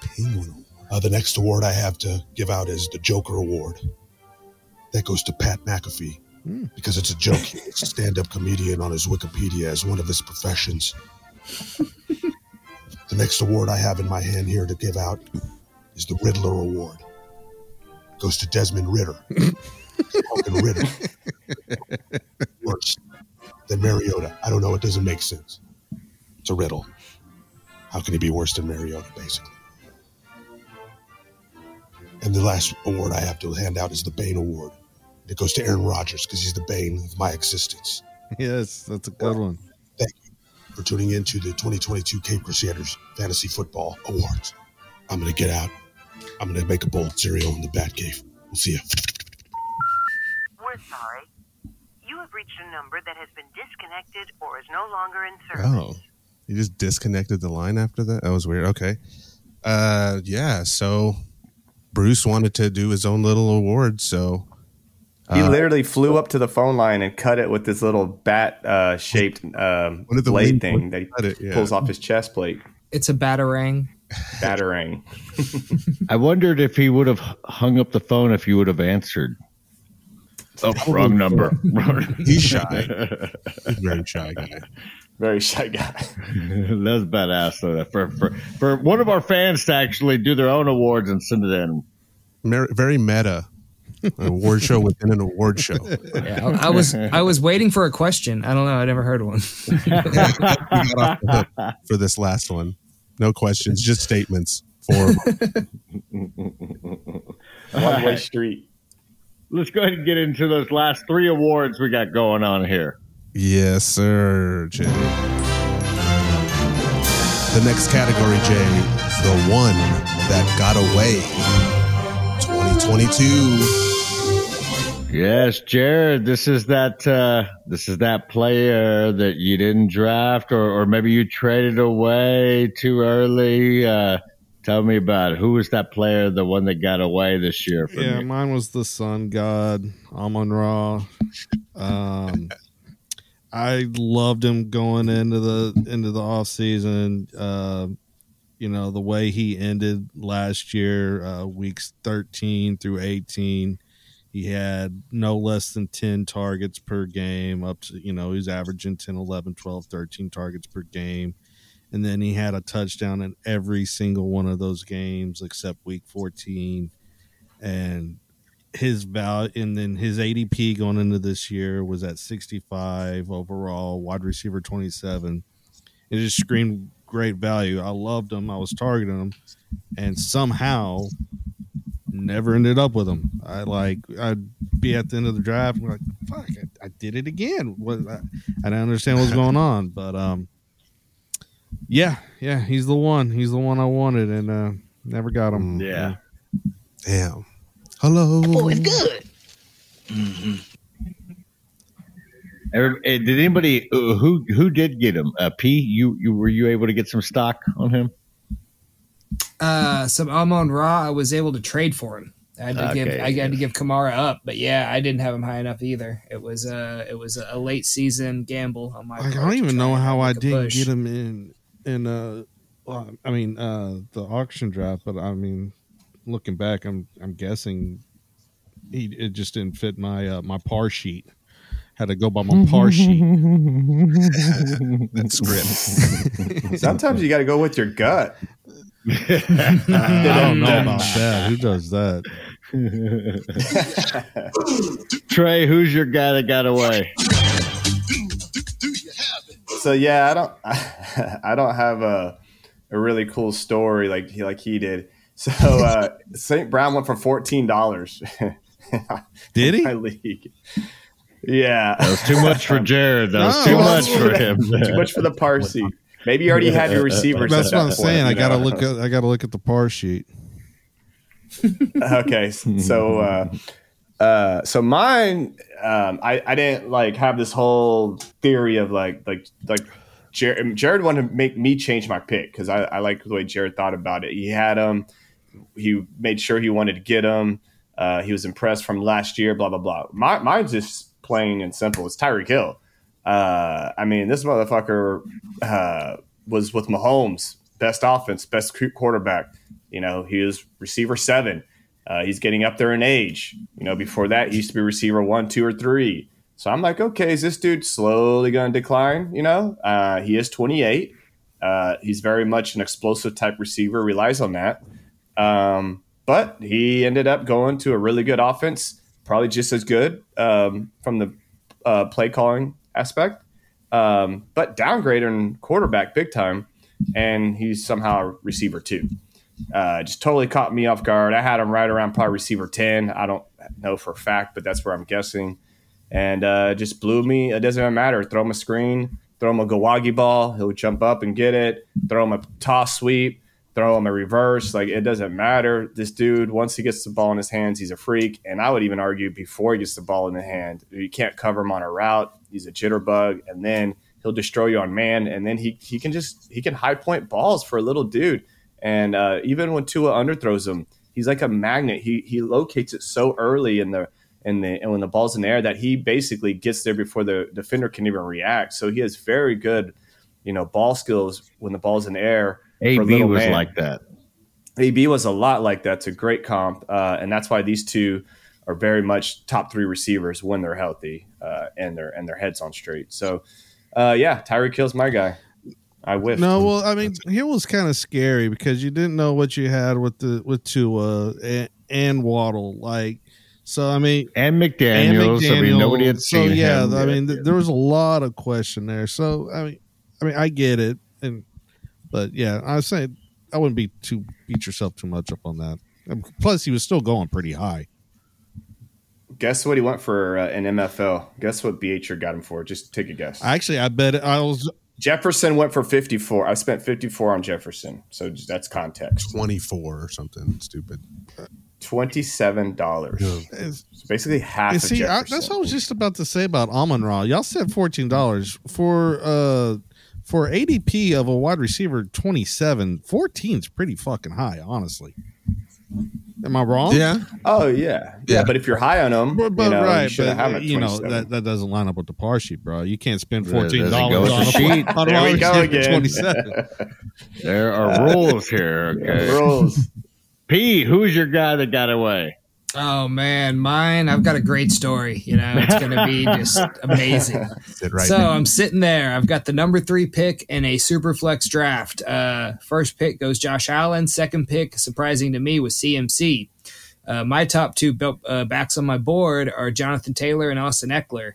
Penguin uh, the next award I have to give out is the Joker Award that goes to Pat McAfee mm. because it's a joke. He's a stand-up comedian on his Wikipedia as one of his professions. <laughs> the next award I have in my hand here to give out is the Riddler Award. It goes to Desmond Ridder. <laughs> Ridder. Worse than Mariota. I don't know. It doesn't make sense. It's a riddle. How can he be worse than Mariota, basically? And the last award I have to hand out is the Bane Award. It goes to Aaron Rodgers because he's the bane of my existence. Yes, that's a good well, one. Thank you for tuning in to the 2022 Cape Crusaders Fantasy Football Awards. I'm going to get out. I'm going to make a bowl of cereal in the Batcave. We'll see you. We're sorry. You have reached a number that has been disconnected or is no longer in service. Oh, you just disconnected the line after that? That was weird. Okay. Uh, yeah. So Bruce wanted to do his own little award, so he uh, literally flew up to the phone line and cut it with this little bat uh, shaped um, blade thing that he it, yeah. pulls off his chest plate. It's a batarang. Batarang. <laughs> I wondered if he would have hung up the phone if you would have answered. Oh, wrong number. <laughs> He's shy. He's very shy guy. Very <laughs> shy guy. That's badass though. For, for for one of our fans to actually do their own awards and send it in. Very meta. An award show within an award show. Yeah, I, I, was I was waiting for a question. I don't know. I never heard one. <laughs> for this last one, no questions, just statements. For <laughs> one way street. Let's go ahead and get into those last three awards we got going on here. Yes, sir, Jay. The next category, Jay, the one that got away. 2022. Yes, Jared, this is that uh, this is that player that you didn't draft, or, or maybe you traded away too early uh, Tell me about it. Who was that player, the one that got away this year? From Yeah, you? mine was the Sun God, Amon-Ra. Um, I loved him going into the into the off season. Uh, you know the way he ended last year, uh, weeks thirteen through eighteen. He had no less than 10 targets per game, up to, you know, he's averaging 10, 11, 12, 13 targets per game. And then he had a touchdown in every single one of those games except week 14. And his value, and then his ADP going into this year was at 65 overall, wide receiver 27. It just screamed great value. I loved him. I was targeting him. And somehow never ended up with him. I like I'd be at the end of the draft and be like, "Fuck, I, I did it again." What I, I didn't understand what's going <laughs> on, but um, yeah, yeah, he's the one. He's the one I wanted, and uh, never got him. Yeah. Damn. Hello. Oh, it's good. Every- eh, did anybody uh, who who did get him? Uh, P, you you were you able to get some stock on him? Uh, some Amon-Ra, I was able to trade for him. I had to give Okay, I had to give Kamara up, but yeah, I didn't have him high enough either. It was uh it was a late season gamble on my. Like, I don't even know how I didn't push. get him in in uh, well, I mean uh, the auction draft, but I mean, looking back, I'm I'm guessing he it just didn't fit my uh, my par sheet. Had to go by my par sheet. <laughs> That script. <laughs> Sometimes you got to go with your gut. I don't know <laughs> about that. Who does that? Trey, who's your guy that got away? so yeah, I don't, I don't have a, a really cool story like he like he did. So uh, St. Brown went for fourteen dollars. <laughs> Did he? My league. Yeah, That was too much for Jared. That was No, too that's- much for <laughs> him. too much for the Parsi. Maybe you already had your receivers. That's at what I'm that point, saying. I gotta know? look at I gotta look at the par sheet. okay so uh uh so mine um i i didn't like have this whole theory of like like like jared, jared wanted to make me change my pick because I, I like the way jared thought about it he had him he made sure he wanted to get him uh he was impressed from last year blah blah blah my, mine's just plain and simple it's tyreek hill uh i mean this motherfucker uh was with mahomes best offense best quarterback you know, he was receiver seven. Uh, he's getting up there in age. You know, before that, he used to be receiver one, two, or three. So I'm like, okay, is this dude slowly going to decline? You know, uh, he is 28. Uh, he's very much an explosive type receiver, relies on that. Um, but he ended up going to a really good offense, probably just as good um, from the uh, play calling aspect, um, but downgraded in quarterback big time. And he's somehow a receiver too. uh, just totally caught me off guard. I had him right around probably receiver 10. I don't know for a fact, but that's where I'm guessing. And uh, just blew me. It doesn't even matter. Throw him a screen, throw him a Gawagi ball. He'll jump up and get it. Throw him a toss sweep, throw him a reverse. Like, it doesn't matter. This dude, once he gets the ball in his hands, he's a freak. And I would even argue before he gets the ball in the hand, you can't cover him on a route. He's a jitterbug. And then he'll destroy you on man. And then he, he can just, he can high point balls for a little dude. And uh, even when Tua underthrows him, he's like a magnet. He he locates it so early in the in the and when the ball's in the air that he basically gets there before the defender can even react. So he has very good, you know, ball skills when the ball's in the air. For a AB little was man. like that. AB was a lot like that. It's a great comp, uh, and that's why these two are very much top three receivers when they're healthy uh, and their and their heads on straight. So, uh, yeah, Tyreek Hill's my guy. I whiffed. No, well, I mean, here was kind of scary because you didn't know what you had with the with Tua and, and Waddle. Like, so I mean, And McDaniels. I mean, nobody had so yeah, him. I mean, th- there was a lot of question there. So I mean, I mean, I get it, and but yeah, I was saying I wouldn't be too beat yourself too much up on that. And plus, he was still going pretty high. Guess what he went for uh, in MFL? Guess what Beacher got him for? Just take a guess. Actually, I bet I was Jefferson went for 54. I spent 54 on Jefferson. So that's context. 24 or something stupid. $27. Is- So basically half And of see, I, that's what I was just about to say about Amon-Ra. Y'all said fourteen dollars for uh for ADP of a wide receiver 27, 14 is pretty fucking high, honestly. Am I wrong? Yeah. Oh yeah, yeah. Yeah. But if you're high on them, But, but you know, right, you but, have you know that, that doesn't line up with the par sheet, bro. You can't spend fourteen dollars on a sheet. on <laughs> There we wide go receiver again. 27. There are rules here. <laughs> Okay. rules. P, who's your guy that got away? Oh man, mine. I've got a great story. You know, it's going to be <laughs> just amazing. Right so there. I'm sitting there. I've got the number three pick in a super flex draft. Uh, first pick goes Josh Allen. Second pick, surprising to me, was CMC. Uh, my top two built, uh, backs on my board are Jonathan Taylor and Austin Ekeler.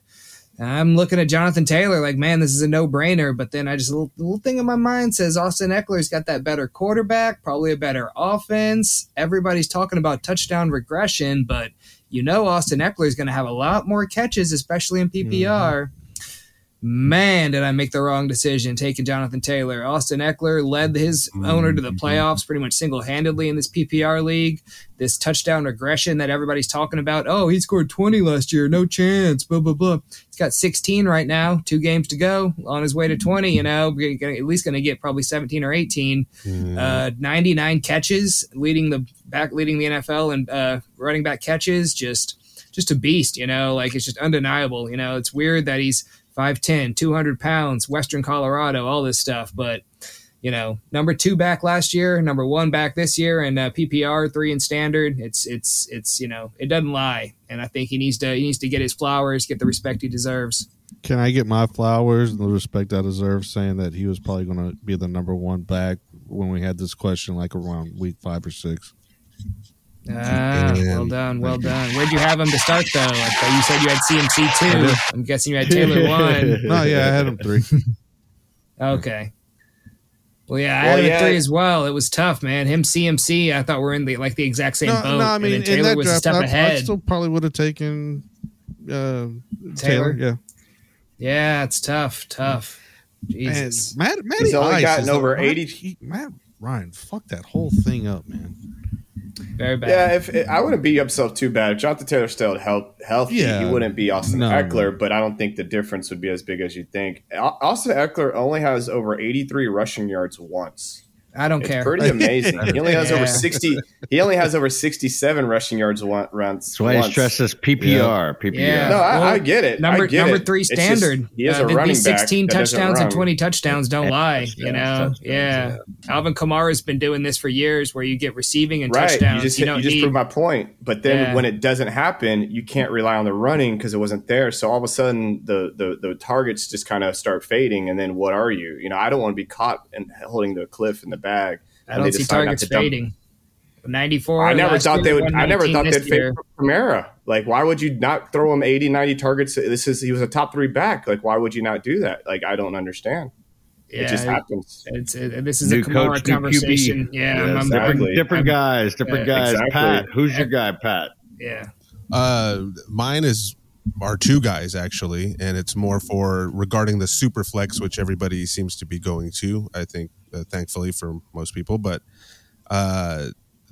I'm looking at Jonathan Taylor like, man, this is a no brainer. But then I just a little, little thing in my mind says Austin Ekeler's got that better quarterback, probably a better offense. Everybody's talking about touchdown regression, but you know Austin Ekeler is going to have a lot more catches, especially in PPR. Mm-hmm. Man, did I make the wrong decision taking Jonathan Taylor. Austin Ekeler led his owner to the playoffs pretty much single handedly in this PPR league. This touchdown regression that everybody's talking about. Oh, he scored 20 last year. No chance. Blah, blah, blah. He's got 16 right now. Two games to go. On his way to 20, you know, at least going to get probably 17 or 18. Uh, 99 catches, leading the back, leading the NFL and uh, running back catches. Just, just a beast, you know, like it's just undeniable. You know, it's weird that he's 5'10, 200 pounds, Western Colorado, all this stuff. But, you know, number two back last year, number one back this year, and uh, PPR three in standard. It's, it's, it's, you know, it doesn't lie. And I think he needs to, he needs to get his flowers, get the respect he deserves. Can I get my flowers and the respect I deserve, saying that he was probably going to be the number one back when we had this question, like around week five or six? Ah, well done, well <laughs> done. Where'd you have him to start though? Like you said, you had CMC two. I'm guessing you had Taylor <laughs> one. No, yeah, I had him three. Okay. Well, yeah, I Well, had him yeah. three as well. It was tough, man. Him CMC, I thought we're in the like the exact same no, boat. no, I and mean, in Taylor that was a draft, step I, I still probably would have taken uh, Taylor? Taylor. Yeah, Yeah, it's tough, tough. Jesus. Man, Matt, Matty He's only Ice gotten over 80 Matt Ryan, fuck that whole thing up, man. Very bad. Yeah, if I wouldn't beat himself too bad. If Jonathan Taylor still health, healthy, Yeah. he wouldn't be Austin No, Ekeler. But I don't think the difference would be as big as you think. Austin Ekeler only has over 83 rushing yards once. I don't It's care. pretty amazing. he only has <laughs> Yeah. over 60. He only has over 67 rushing yards one, once. That's why he once. stresses PPR. PPR. Yeah. No, I, Well, I get it. Number get number it. three It's just standard. he is Uh, a running back 16 that doesn't touchdowns and 20 touchdowns don't lie. You know, touchdowns, yeah. Alvin Kamara's been doing this for years, where you get receiving and Right, touchdowns. you just you you, just need. proved my point. But then Yeah. when it doesn't happen, you can't rely on the running because it wasn't there. So all of a sudden, the the, the targets just kind of start fading. And then what are you? You know, I don't want to be caught and holding the cliff in the bag. I don't see targets to fading. 94. I never thought they would. I never thought they'd fade year. Primera. Like, why would you not throw him 80, 90 targets? This is he was a top three back. Like, why would you not do that? Like, I don't understand. it just happens. It's it, this is New a Kamara coach, conversation. QB. Yeah, Yeah, I'm, I'm, exactly. Different, different guys, different Yeah, guys. exactly. Pat, who's your guy, Pat? yeah. Uh, mine is are two guys actually, and it's more for regarding the super flex, which everybody seems to be going to. I think, uh, thankfully for most people, but uh,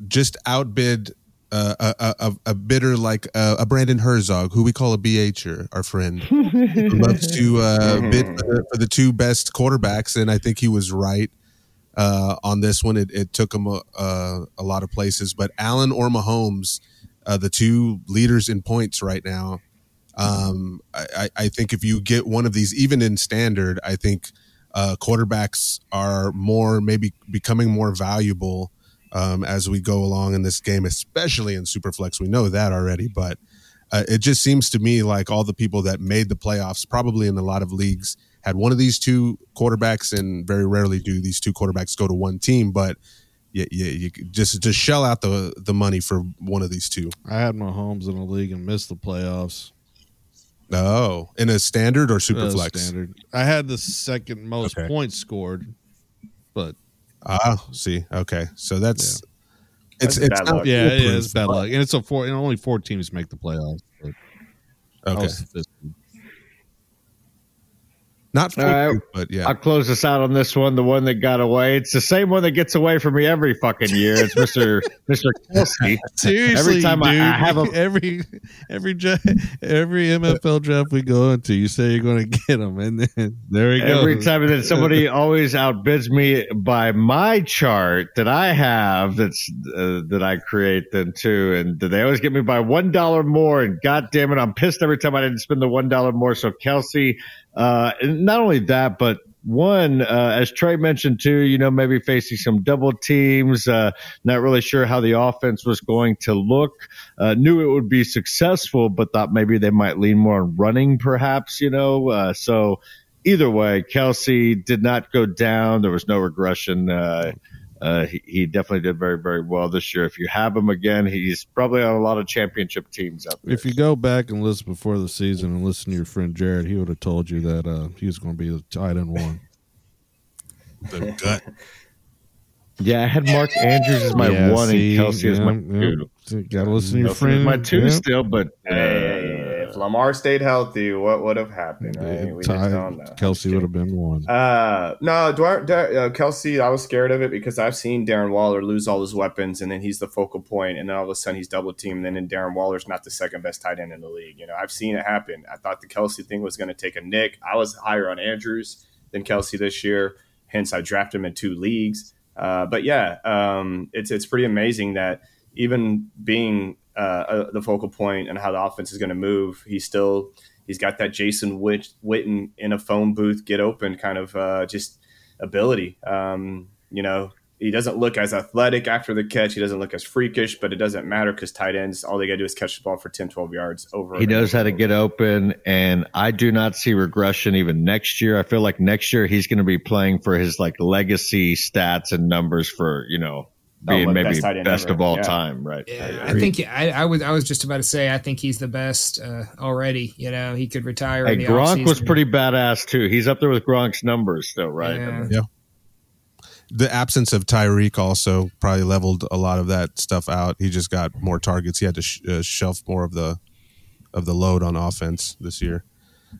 just outbid uh, a, a, a- a bidder like uh, a Brandon Herzog, who we call a BHer, our friend, <laughs> who loves to uh, bid for the, for the two best quarterbacks, and I think he was right uh, on this one. It, it took him a, a, a lot of places, but Allen or Mahomes, uh, the two leaders in points right now. Um, I, I- think if you get one of these, even in standard, I think uh, quarterbacks are more maybe becoming more valuable um, as we go along in this game, especially in Superflex. We know that already, but uh, it just seems to me like all the people that made the playoffs, probably in a lot of leagues, had one of these two quarterbacks, and very rarely do these two quarterbacks go to one team. But yeah, yeah, you just just shell out the the money for one of these two. I had Mahomes in a league and missed the playoffs. Oh, in a standard or Uh, Superflex? standard. I had the second most Okay. points scored, but Ah, see, okay, so that's it's That's it's bad not yeah, it is bad luck, and it's a four. And only four teams make the playoffs. But Okay, was the fifth. Not All right. but yeah. I'll close this out on this one. The one that got away. It's the same one that gets away from me every fucking year. It's Mister <laughs> Mister Kelce. Seriously, every time dude, I, I have a <laughs> every every every MFL draft we go into, you say you're going to get him, and then there he goes. Every time that somebody <laughs> always outbids me by my chart that I have, that's uh, that I create then too, and they always get me by one dollar more. And god damn it, I'm pissed every time I didn't spend the one dollar more. So Kelce, uh, not only that, but one, uh, as Trey mentioned too, you know, maybe facing some double teams, uh, not really sure how the offense was going to look. Uh, knew it would be successful, but thought maybe they might lean more on running, perhaps, you know. Uh, so either way, Kelce did not go down. There was no regression. Uh, he, he definitely did very, very well this year. If you have him again, he's probably on a lot of championship teams out there. If you go back and listen before the season and listen to your friend Jared, he would have told you that uh, he was going to be the tight end one. <laughs> the gut. Yeah, I had Mark Andrews as my Yeah, one see, and Kelce as my yeah, two. Got to listen to your Kelce friend. my two yeah. still, but uh, Hey, if Lamar stayed healthy, what would have happened? I mean, we just don't know. Kelce would have been one. Uh, no, Dwar- Dar- uh, Kelce, I was scared of it because I've seen Darren Waller lose all his weapons, and then he's the focal point, and then all of a sudden he's double teamed, and then Darren Waller's not the second best tight end in the league. You know, I've seen it happen. I thought the Kelce thing was going to take a nick. I was higher on Andrews than Kelce this year, hence I drafted him in two leagues. Uh, but yeah, um, it's it's pretty amazing that even being uh, uh, the focal point and how the offense is going to move, he's still he's got that Jason Witt, Witten in a phone booth get open kind of uh, just ability. Um, you know, he doesn't look as athletic after the catch. He doesn't look as freakish, but it doesn't matter because tight ends, all they got to do is catch the ball for 10, 12 yards over. he knows over how to get open. And I do not see regression even next year. I feel like next year he's going to be playing for his like legacy stats and numbers for you know being like maybe best best of all Yeah. time, right? Yeah, I think I, I was I was just about to say I think he's the best uh, already. You know, he could retire. Hey, in the Gronk was pretty badass too. He's up there with Gronk's numbers still, right? Yeah. I mean, Yeah. The absence of Tyreek also probably leveled a lot of that stuff out. He just got more targets. He had to sh- uh, shelf more of the of the load on offense this year.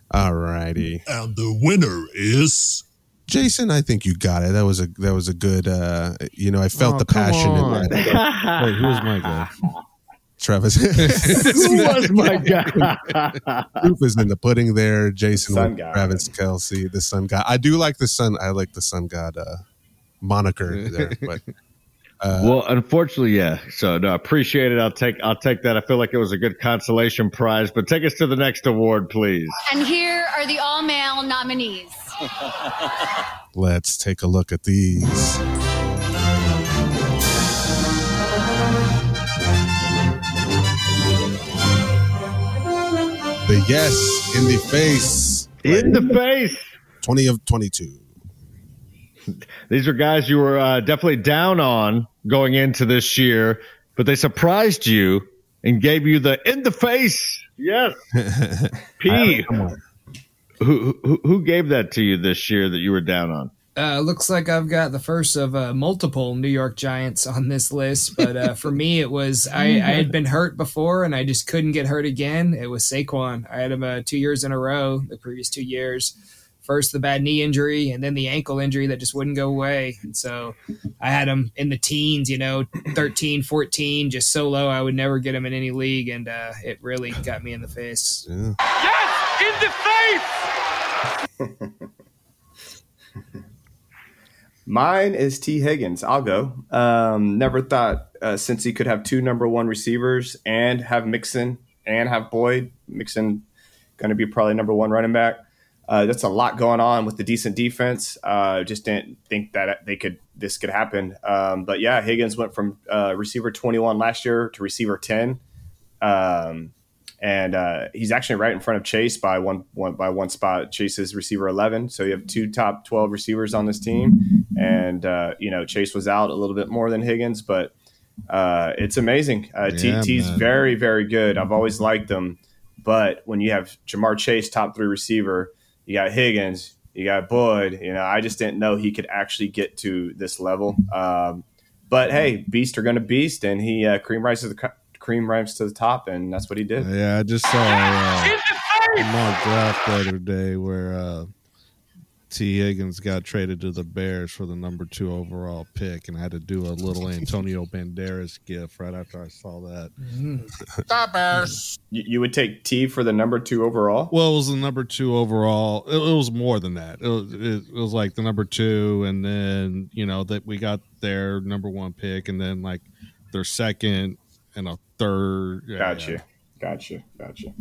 All righty. And the winner is. Jason, I think you got it. That was a that was a good. Uh, you know, I felt Oh, the passion in on. that. <laughs> Wait, <laughs> <laughs> who was my guy? Travis, Who was my guy? proof is in the pudding there. Jason, Sun with God. Travis Kelce, the Sun God. I do like the Sun. I like the Sun God uh, moniker there, but uh, well, unfortunately, yeah. So no, appreciate it. I'll take I'll take that. I feel like it was a good consolation prize. But take us to the next award, please. And here are the all male nominees. Let's take a look at these. The yes in the face. In the face. 20 of 22. These are guys you were uh, definitely down on going into this year, but they surprised you and gave you the in the face. Yes. <laughs> P. Who, who who gave that to you this year that you were down on? Uh, looks like I've got the first of uh, multiple New York Giants on this list, but uh, for me, it was <laughs> I, I had been hurt before and I just couldn't get hurt again. It was Saquon. I had him uh, two years in a row, the previous two years. First, the bad knee injury, and then the ankle injury that just wouldn't go away. And so I had him in the teens, you know, 13, 14, just so low I would never get him in any league. And uh, it really got me in the face. Yeah. <laughs> Mine is T. Higgins. I'll go. Um, never thought uh, since he could have two number one receivers and have Mixon and have Boyd. Mixon going to be probably number one running back. Uh, that's a lot going on with the decent defense. Uh, just didn't think that they could this could happen. Um, but yeah, Higgins went from uh, receiver 21 last year to receiver 10. Um, and uh, he's actually right in front of Chase by one, one by one spot. Chase is receiver eleven, so you have two top twelve receivers on this team, and uh, you know Chase was out a little bit more than Higgins, but uh, it's amazing. Uh, Yeah, TT's man. very very good. I've always liked them, but when you have Ja'Marr Chase top three receiver, you got Higgins, you got Boyd. You know, I just didn't know he could actually get to this level. Um, but hey, beast are going to beast, and he uh, cream rises the cream rises to the top, and that's what he did. Yeah, I just saw uh, a mock draft the other day where uh, T. Higgins got traded to the Bears for the number two overall pick, and I had to do a little Antonio <laughs> Banderas gif right after I saw that. The Bears. You, you would take T for the number two overall? Well, it was the number two overall. It, it was more than that. It was, it, it was like the number two, and then you know that we got their number one pick, and then like their second and a third. Yeah, Gotcha. yeah. Gotcha. Gotcha.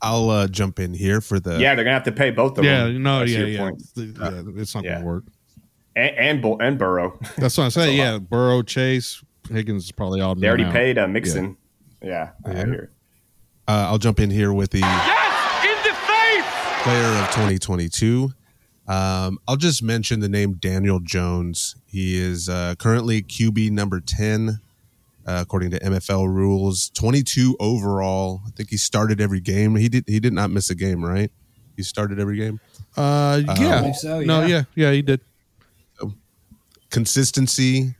I'll uh, jump in here for the Yeah, they're gonna have to pay both of them. Yeah, them. no, That's yeah, your yeah. yeah. It's not Yeah. gonna work. And and, Bull- and Burrow. That's what I'm <laughs> saying. a Yeah, Burrow, Chase, Higgins is probably all. They already now. paid uh, Mixon. Yeah, I Yeah. hear. it. Uh, I'll jump in here with the yes in the face player of 2022. Um, I'll just mention the name Daniel Jones. He is uh, currently QB number 10, uh, according to MFL rules. 22 overall. I think he started every game. He did. He did not miss a game, right? He started every game. Uh, Uh, yeah. I believe so, No, yeah. yeah, yeah, he did. consistency.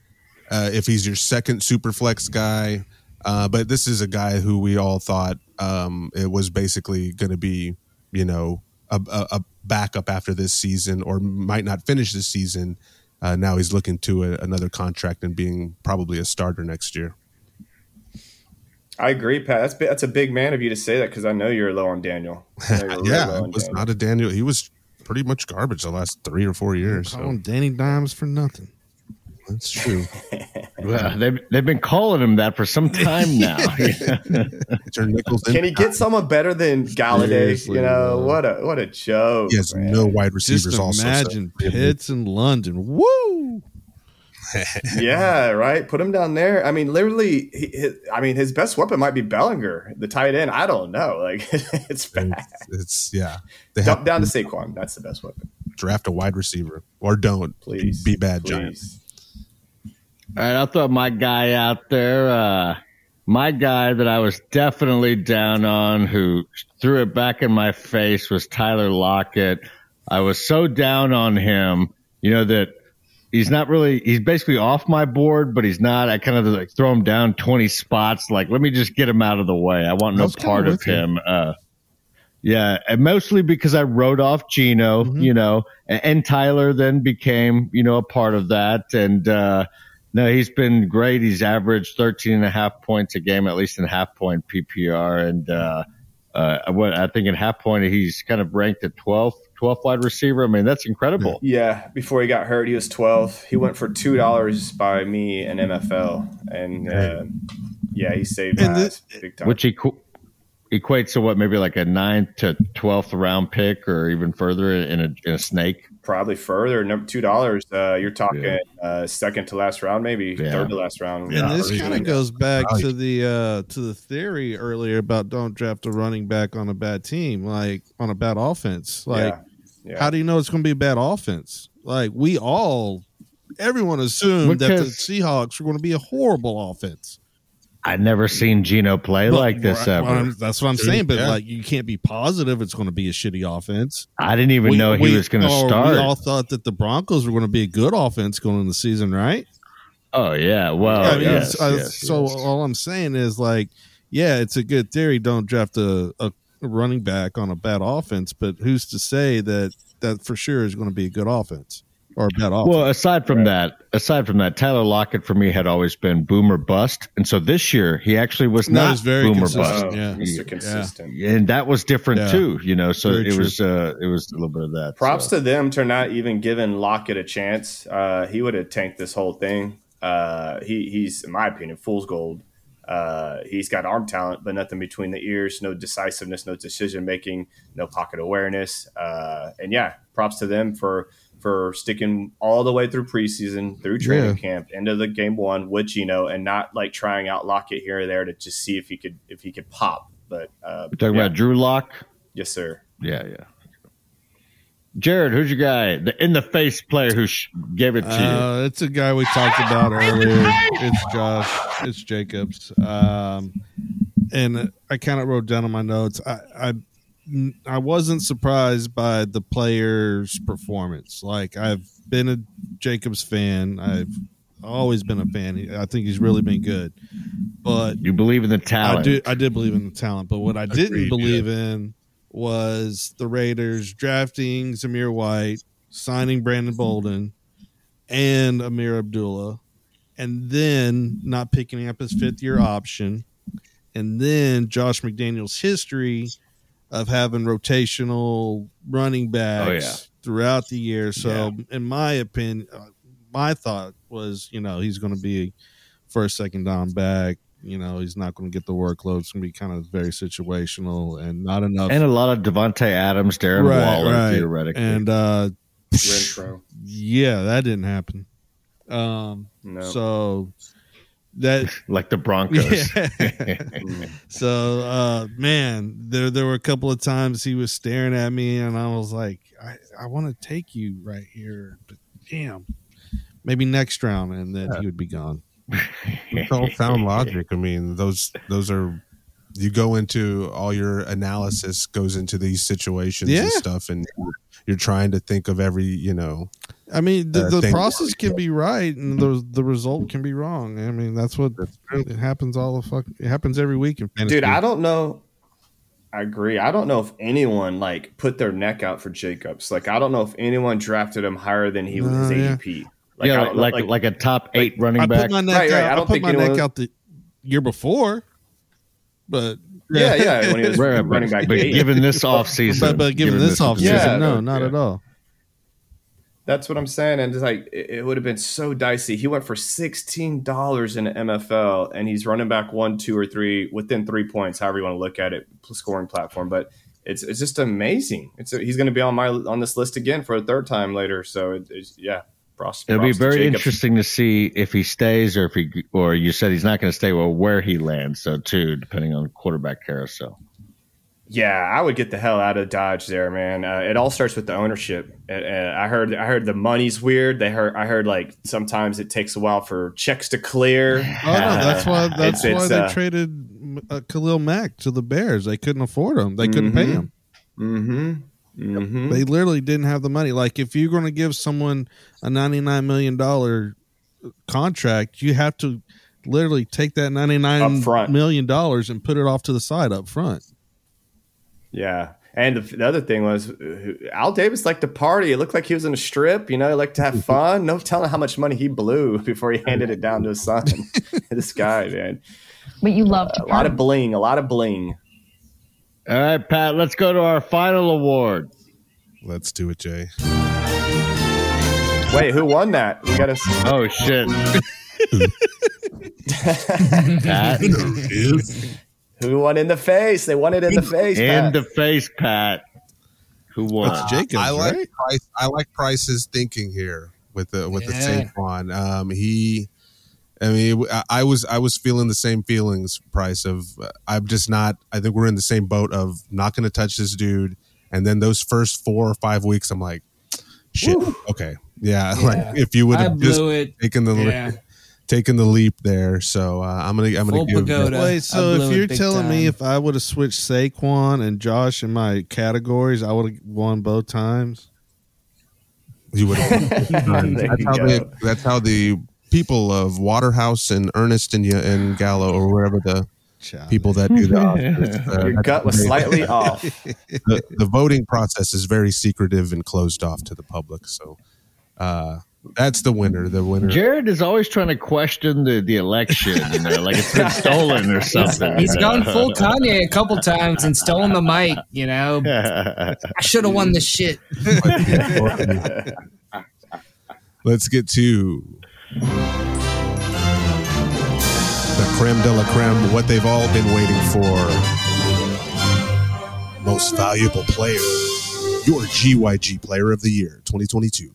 Uh, if he's your second super flex guy, uh, but this is a guy who we all thought um, it was basically going to be, you know, a, a, a backup after this season, or might not finish this season. Uh, now he's looking to a, another contract and being probably a starter next year. I agree, Pat. That's that's a big man of you to say that because I know you're low on Daniel. I know <laughs> really yeah, it was Daniel. not a Daniel. He was pretty much garbage the last three or four years. Call So Danny Dimes for nothing. That's true. <laughs> Well, they've, they've been calling him that for some time <laughs> now. <laughs> Turn Nichols in. Can he get someone better than Golladay? Seriously, you know bro. what a what a joke. He has man. no wide receivers. Just also, so- imagine Pitts in London. Woo! yeah, right. Put him down there. I mean, literally, he, his, I mean, his best weapon might be Bellinger, the tight end. I don't know. Like, it's bad. It's, it's yeah. They Dump have down to to Saquon. That's the best weapon. draft a wide receiver or don't. Please be bad, Giants. All right, I'll throw my guy out there. Uh, my guy that I was definitely down on, who threw it back in my face, was Tyler Lockett. I was so down on him, you know, that he's not really, he's basically off my board, but he's not. I kind of like throw him down 20 spots. Like, let me just get him out of the way. I want no part of him. Uh, yeah, and mostly because I wrote off Gino, Mm-hmm. you know, and, and Tyler then became, you know, a part of that. And, uh, no, he's been great. He's averaged 13 and a half points a game, at least in half point PPR. And, uh, uh, what I think in half point, he's kind of ranked at 12th, 12th wide receiver. I mean, that's incredible. Yeah, before he got hurt, he was 12. He went for $2 by me in MFL. And uh, yeah, he saved And my the- big time. Which equ- equates to what, maybe like a ninth to 12th round pick or even further in a, in a snake. Probably further. Number $2. Uh, you're talking Yeah. uh, second to last round, maybe Yeah. third to last round. And this kind of goes back Value. to the uh to the theory earlier about don't draft a running back on a bad team, like on a bad offense. Like, yeah. Yeah. how do you know it's going to be a bad offense? Like, we all, everyone assumed that the Seahawks were going to be a horrible offense. I've never seen Gino play But- like this right, ever. well, that's what I'm saying. But Yeah. like, you can't be positive it's going to be a shitty offense. I didn't even know he we- was going to or start. We all thought that the Broncos were going to be a good offense going into the season, right? oh, yeah. Well, I mean, yes, it's- uh, yes, so yes. all I'm saying is like, yeah, it's a good theory. Don't draft a, a running back on a bad offense, but who's to say that that for sure is going to be a good offense or a bad offense? Well, aside from that, aside from that, Tyler Lockett for me had always been boomer bust, and so this year he actually was That not was very boomer consistent. bust, Yeah. Mr. Yeah. Consistent. and that was different Yeah. too. You know, so Very it true. was uh, it was a little bit of that. Props so. to them to not even giving Lockett a chance. Uh, he would have tanked this whole thing. Uh, he, he's, in my opinion, fool's gold. Uh, he's got arm talent, but nothing between the ears, no decisiveness, no decision making, no pocket awareness. Uh, and yeah, props to them for for sticking all the way through preseason, through training Yeah. camp, into the game one with Gino, and not like trying out Lockett here or there to just see if he could if he could pop. But uh, We're talking yeah. about Drew Lock. yes, sir. Yeah, yeah. Jared, who's your guy? The in the face player who sh- gave it to you. Uh, it's a guy we talked about <laughs> earlier. It's Josh. It's Jacobs. Um, and I kind of wrote down on my notes. I, I I wasn't surprised by the player's performance. Like I've been a Jacobs fan. I've always been a fan. I think he's really been good. But You believe in the I talent. do. I did believe in the talent. But what I didn't Agreed, believe in was the Raiders drafting Zamir White, signing Brandon Bolden and Ameer Abdullah, and then not picking up his fifth year option, and then Josh McDaniels' history of having rotational running backs Oh, yeah. throughout the year. So, in my opinion, uh, my thought was, you know, he's going to be first, second down back. You know, he's not going to get the workload. It's going to be kind of very situational and not enough. And a lot of Davante Adams, Darren Waller, theoretically. And uh, <laughs> yeah, that didn't happen. Um, No. so that <laughs> like the Broncos. <laughs> Yeah. so uh man, there there were a couple of times he was staring at me and I was like, I, I want to take you right here, but damn. Maybe next round and then he would be gone. <laughs> It's all sound logic. I mean, those those are you go into all your analysis goes into these situations Yeah. and stuff, and you're trying to think of every you know. I mean, the, uh, the process can be right and the the result can be wrong. I mean, that's what it happens all the fuck. It happens every week in fantasy. Dude, I don't know. I agree. I don't know if anyone like put their neck out for Jacobs. Like, I don't know if anyone drafted him higher than he was Uh, his yeah. ADP. yeah, like like, like a top eight running I back. put my neck Right, right. out. I I, don't put think my neck anyone- out the year before, but Yeah, yeah, when he was <laughs> Right, running back. but eight. given this offseason, but, but given this offseason, Yeah, no, not yeah. at all. That's what I'm saying, and it's like it, it would have been so dicey. He went for sixteen dollars in the MFL, and he's running back one, two, or three within three points, however you want to look at it, scoring platform. But it's it's just amazing. It's he's going to be on my on this list again for a third time later. So it, it's yeah, props, It'll be very Jacobs. interesting to see if he stays or if he or you said he's not going to stay. Well, where he lands, so too, depending on quarterback carousel. Yeah, I would get the hell out of Dodge there, man. Uh, it all starts with the ownership. Uh, uh, I heard, I heard the money's weird. They heard, I heard like sometimes it takes a while for checks to clear. <laughs> Oh no, that's why <laughs> that's it's- why it's, they uh, traded uh, Khalil Mack to the Bears. They couldn't afford him. They couldn't pay Mhm. him. Mm-hmm. Mm-hmm. They literally didn't have the money. Like if you're going to give someone a 99 million dollar contract, you have to literally take that 99 Up front. million dollars and put it off to the side up front. Yeah. And the, the other thing was, uh, Al Davis liked to party. It looked like he was in a strip. You know, he liked to have <laughs> fun. No telling how much money he blew <laughs> before he handed it down to his son. <laughs> this guy, man, But you love to a lot of bling, a lot of bling. All right, Pat. Let's go to our final award. Let's do it, Jay. Wait, who won that? We got to. Oh shit! <laughs> Pat, is Who won in the face? They won it in the face. in Pat. the face, Pat. Who won? That's Jacobs, I like right? Price. I like Price's thinking here with the with Yeah. the Saquon. Um, he, I mean, I, I was I was feeling the same feelings. Price of uh, I'm just not. I think we're in the same boat of not going to touch this dude. And then those first four or five weeks, I'm like, shit. Okay, yeah. <laughs> Yeah. Like if you would have just it. taken the Yeah. taken the leap there. So uh, I'm gonna I'm gonna Full give. pagoda. Wait, so if you're big telling me if I would have switched Saquon and Josh in my categories, I would have won both times. You would. <laughs> There that's how the that's how the people of Waterhouse and Ernest and and Gallo or wherever the Child. people that do the <laughs> Oscars, uh, Your gut was slightly <laughs> off. the, the voting process is very secretive and closed off to the public. So uh, that's the winner. The winner. Jared is always trying to question the, the election, you know, like it's been stolen or something. He's gone full Kanye a couple times and stolen the mic. You know, I should have won this shit. <laughs> Let's get to the creme de la creme. What they've all been waiting for. Most valuable player. Your GYG Player of the Year, 2022.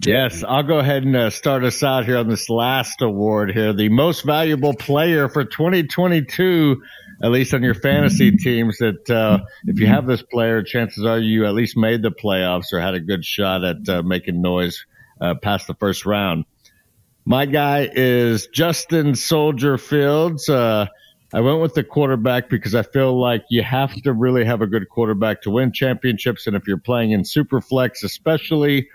Yes, I'll go ahead and uh, start us out here on this last award here. The most valuable player for 2022, at least on your fantasy teams, that uh, if you have this player, chances are you at least made the playoffs or had a good shot at uh, making noise uh, past the first round. My guy is Justin Soldier Fields. Uh, I went with the quarterback because I feel like you have to really have a good quarterback to win championships. And if you're playing in Superflex, especially,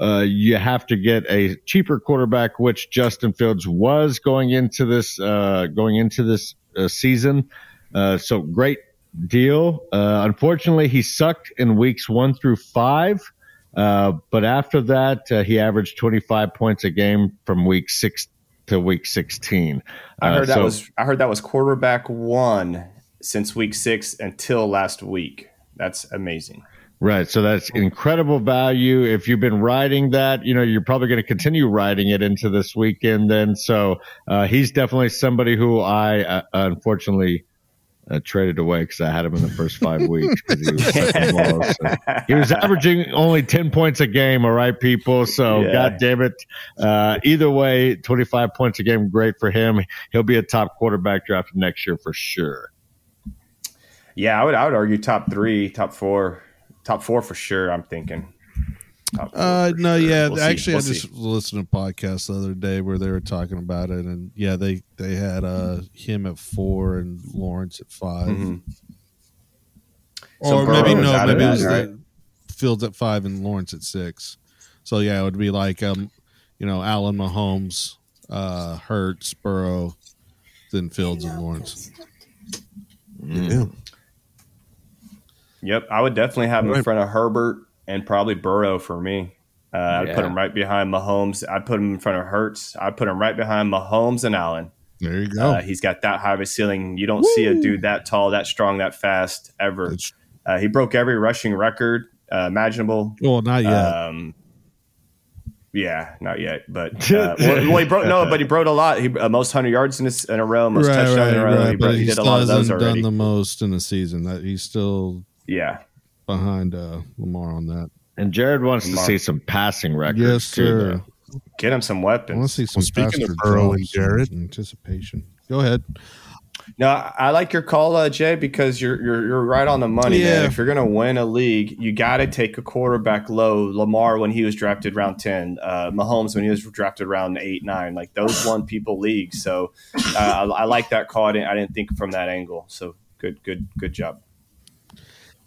uh, you have to get a cheaper quarterback, which Justin Fields was going into this uh, going into this uh, season. Uh, so great deal. Uh, unfortunately, he sucked in weeks one through five. Uh, but after that, uh, he averaged 25 points a game from week six to week 16. I Uh, heard that so- was I heard that was quarterback one since week six until last week. That's amazing. Right. So that's incredible value. If you've been riding that, you know, you're probably going to continue riding it into this weekend then. So uh, he's definitely somebody who I uh, unfortunately uh, traded away because I had him in the first five <laughs> weeks. 'cause He was, such ball. So <laughs> he was averaging only 10 points a game. All right, people. So Yeah. God damn it. Uh, either way, 25 points a game, great for him. He'll be a top quarterback drafted next year for sure. Yeah, I would I would argue top three, top four, top four for sure. I'm thinking. Top Uh, no, sure. yeah. We'll actually, We'll I just see. listened to a podcast the other day where they were talking about it, and yeah, they they had uh him at four and Lawrence at 5 Mhm. So or Burrow maybe no, maybe it was right? Fields at five and Lawrence at six. So yeah, it would be like um, you know, Allen Mahomes, uh, Hurts, Burrow, then Fields and Lawrence. Yeah. Yep, I would definitely have him in front of Herbert and probably Burrow for me. Uh, I'd put Yeah. him right behind Mahomes. I'd put him in front of Hurts. I'd put him right behind Mahomes and Allen. There you go. Uh, he's got that high of a ceiling. You don't see a dude that tall, that strong, that fast ever. Uh, he broke every rushing record uh, imaginable. well, not yet. Um, yeah, not yet, but <laughs> uh, well, well, he broke no, but he broke a lot. He uh, most hundred yards in, his, in a row, most right, touchdowns right, in a row. right. he, broke, he, he did a lot of those hasn't done the most in the season. That he's still yeah, behind uh, Lamar on that. And Jared wants to see some passing records. Yes, sir. though. get him some I want to weapons. see some speaking of faster Burrow and Jared- anticipation. Go ahead. No, I I like your call, uh, Jay, because you're you're you're right on the money, man. If you're gonna win a league, you got to take a quarterback low. Lamar when he was drafted round ten, uh, Mahomes when he was drafted round eight, nine, like those won people leagues. So uh, I, I like that call. I didn't, I didn't think from that angle. So good, good, good job.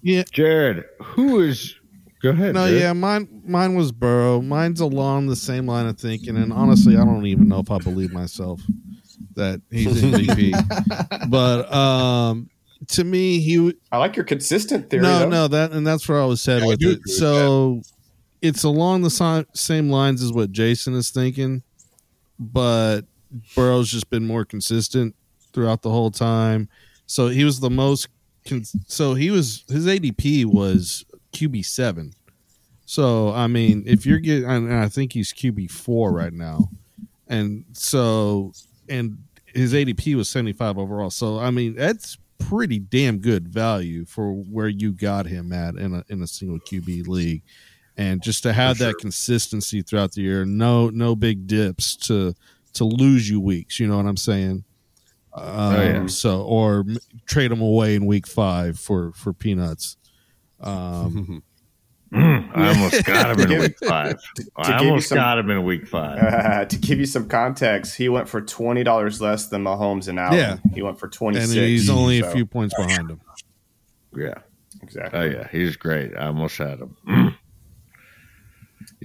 Yeah, Jared, who is? Go ahead. No, Jared. yeah, mine mine was Burrow. Mine's along the same line of thinking, and honestly, I don't even know if I believe myself that he's <laughs> MVP. but um, to me, he w- I like your consistent theory. no, though. no that, and that's where I was head Yeah, with it. agree with So it's along the si- same lines as what Jason is thinking, but Burrow's just been more consistent throughout the whole time. So he was the most. So he was his ADP was QB seven. So I mean, if you're getting, and I think he's QB four right now, and so and his ADP was seventy five overall. So I mean, that's pretty damn good value for where you got him at in a in a single QB league, and just to have that consistency throughout the year, no no big dips to to lose you weeks. You know what I'm saying? Um, yeah. So or trade him away in week five for for peanuts. Um, <laughs> I almost got him in week five. I give you almost some- got him in week five. Uh, <laughs> to give you some context, he went for twenty dollars less than Mahomes and Allen. Yeah. he went for twenty and he's only a few points behind him. Yeah. exactly. Oh yeah, he's great. I almost had him. <clears throat>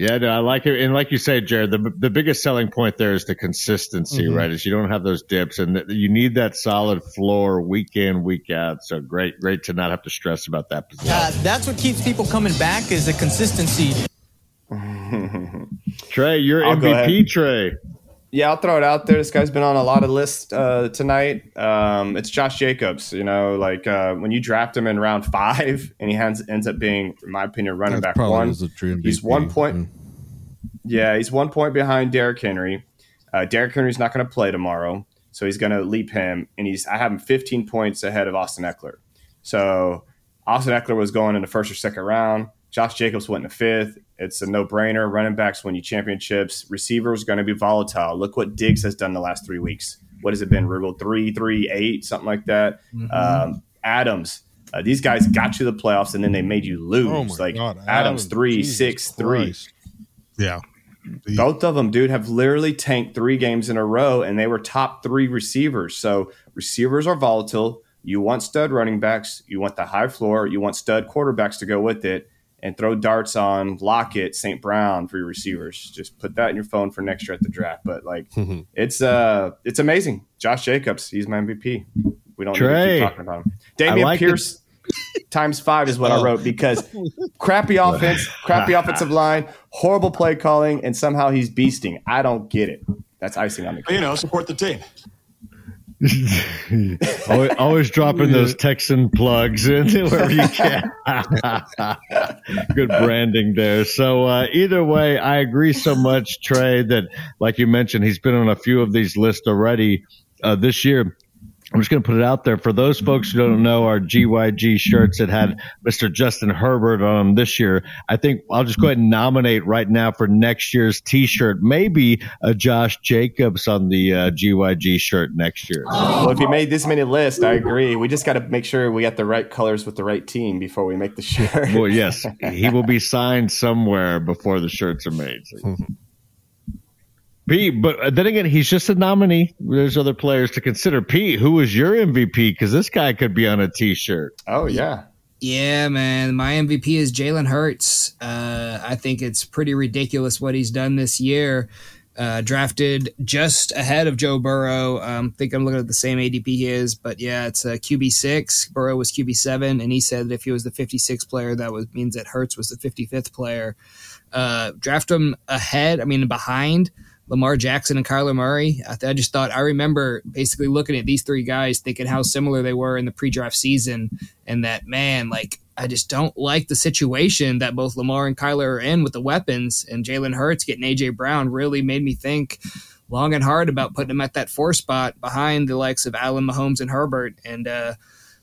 yeah, no, I like it, and like you say, Jared, the the biggest selling point there is the consistency, Mhm. right? Is you don't have those dips, and that you need that solid floor week in, week out. So great, great to not have to stress about that position. Uh, that's what keeps people coming back is the consistency. <laughs> Trey, you're I'll MVP. Trey. Yeah, I'll throw it out there. This guy's been on a lot of lists uh, tonight. Um, it's Josh Jacobs. You know, like uh, when you draft him in round five, <laughs> and he ends, ends up being, in my opinion, running That back one. He's one point. Yeah, he's one point behind Derrick Henry. Uh, Derrick Henry's not going to play tomorrow, so he's going to leap him, and he's I have him 15 points ahead of Austin Ekeler. So Austin Ekeler was going in the first or second round. Josh Jacobs went in the fifth. It's a no brainer. Running backs win you championships. Receivers are going to be volatile. Look what Diggs has done the last three weeks. What has it been? Ruled three, three, eight, something like that. Um, Adams. Uh, these guys got you the playoffs, and then they made you lose. Oh like God, Adams, Adams, three, Jesus six, three. Christ. Yeah. Both of them, dude, have literally tanked three games in a row, and they were top three receivers. So receivers are volatile. You want stud running backs. You want the high floor. You want stud quarterbacks to go with it, and throw darts on Lockett, St. Brown for your receivers. Just put that in your phone for next year at the draft. But like, <laughs> it's uh, it's amazing. Josh Jacobs, he's my MVP. We don't need to keep talking about him. Dameon like Pierce times five is what I Oh. wrote because crappy <laughs> offense, crappy offensive line, horrible play calling, and somehow he's beasting. I don't get it. That's icing on the cake. You know, support the team. Always, always dropping those Texan plugs in <laughs> wherever you can. <laughs> Good branding there. So uh, either way, I agree so much, Trey, that like you mentioned, he's been on a few of these lists already uh, this year. I'm just going to put it out there for those folks who don't know our GYG shirts that had Mr. Justin Herbert on them this year. I think I'll just go ahead and nominate right now for next year's T-shirt, maybe a Josh Jacobs on the uh, GYG shirt next year. Well, if you made this many lists, I agree. We just got to make sure we got the right colors with the right team before we make the <laughs> shirt. well, yes, he will be signed somewhere before the shirts are made. <laughs> Pete, but then again, he's just a nominee. There's other players to consider. Pete, who was your MVP? Because this guy could be on a T-shirt. Oh yeah, Yeah, man. My MVP is Jalen Hurts. Uh, I think it's pretty ridiculous what he's done this year. Uh, drafted just ahead of Joe Burrow. Um, I think I'm looking at the same ADP he is, but yeah, it's a QB six. Burrow was QB seven, and he said that if he was the 56th player, that was means that Hurts was the 55th player. Uh, draft him ahead. I mean, behind Lamar Jackson and Kyler Murray. I, th- I just thought I remember basically looking at these three guys, thinking how similar they were in the pre-draft season, and that man, like I just don't like the situation that both Lamar and Kyler are in with the weapons, and Jalen Hurts getting AJ Brown really made me think long and hard about putting him at that four spot behind the likes of Allen, Mahomes, and Herbert, and. uh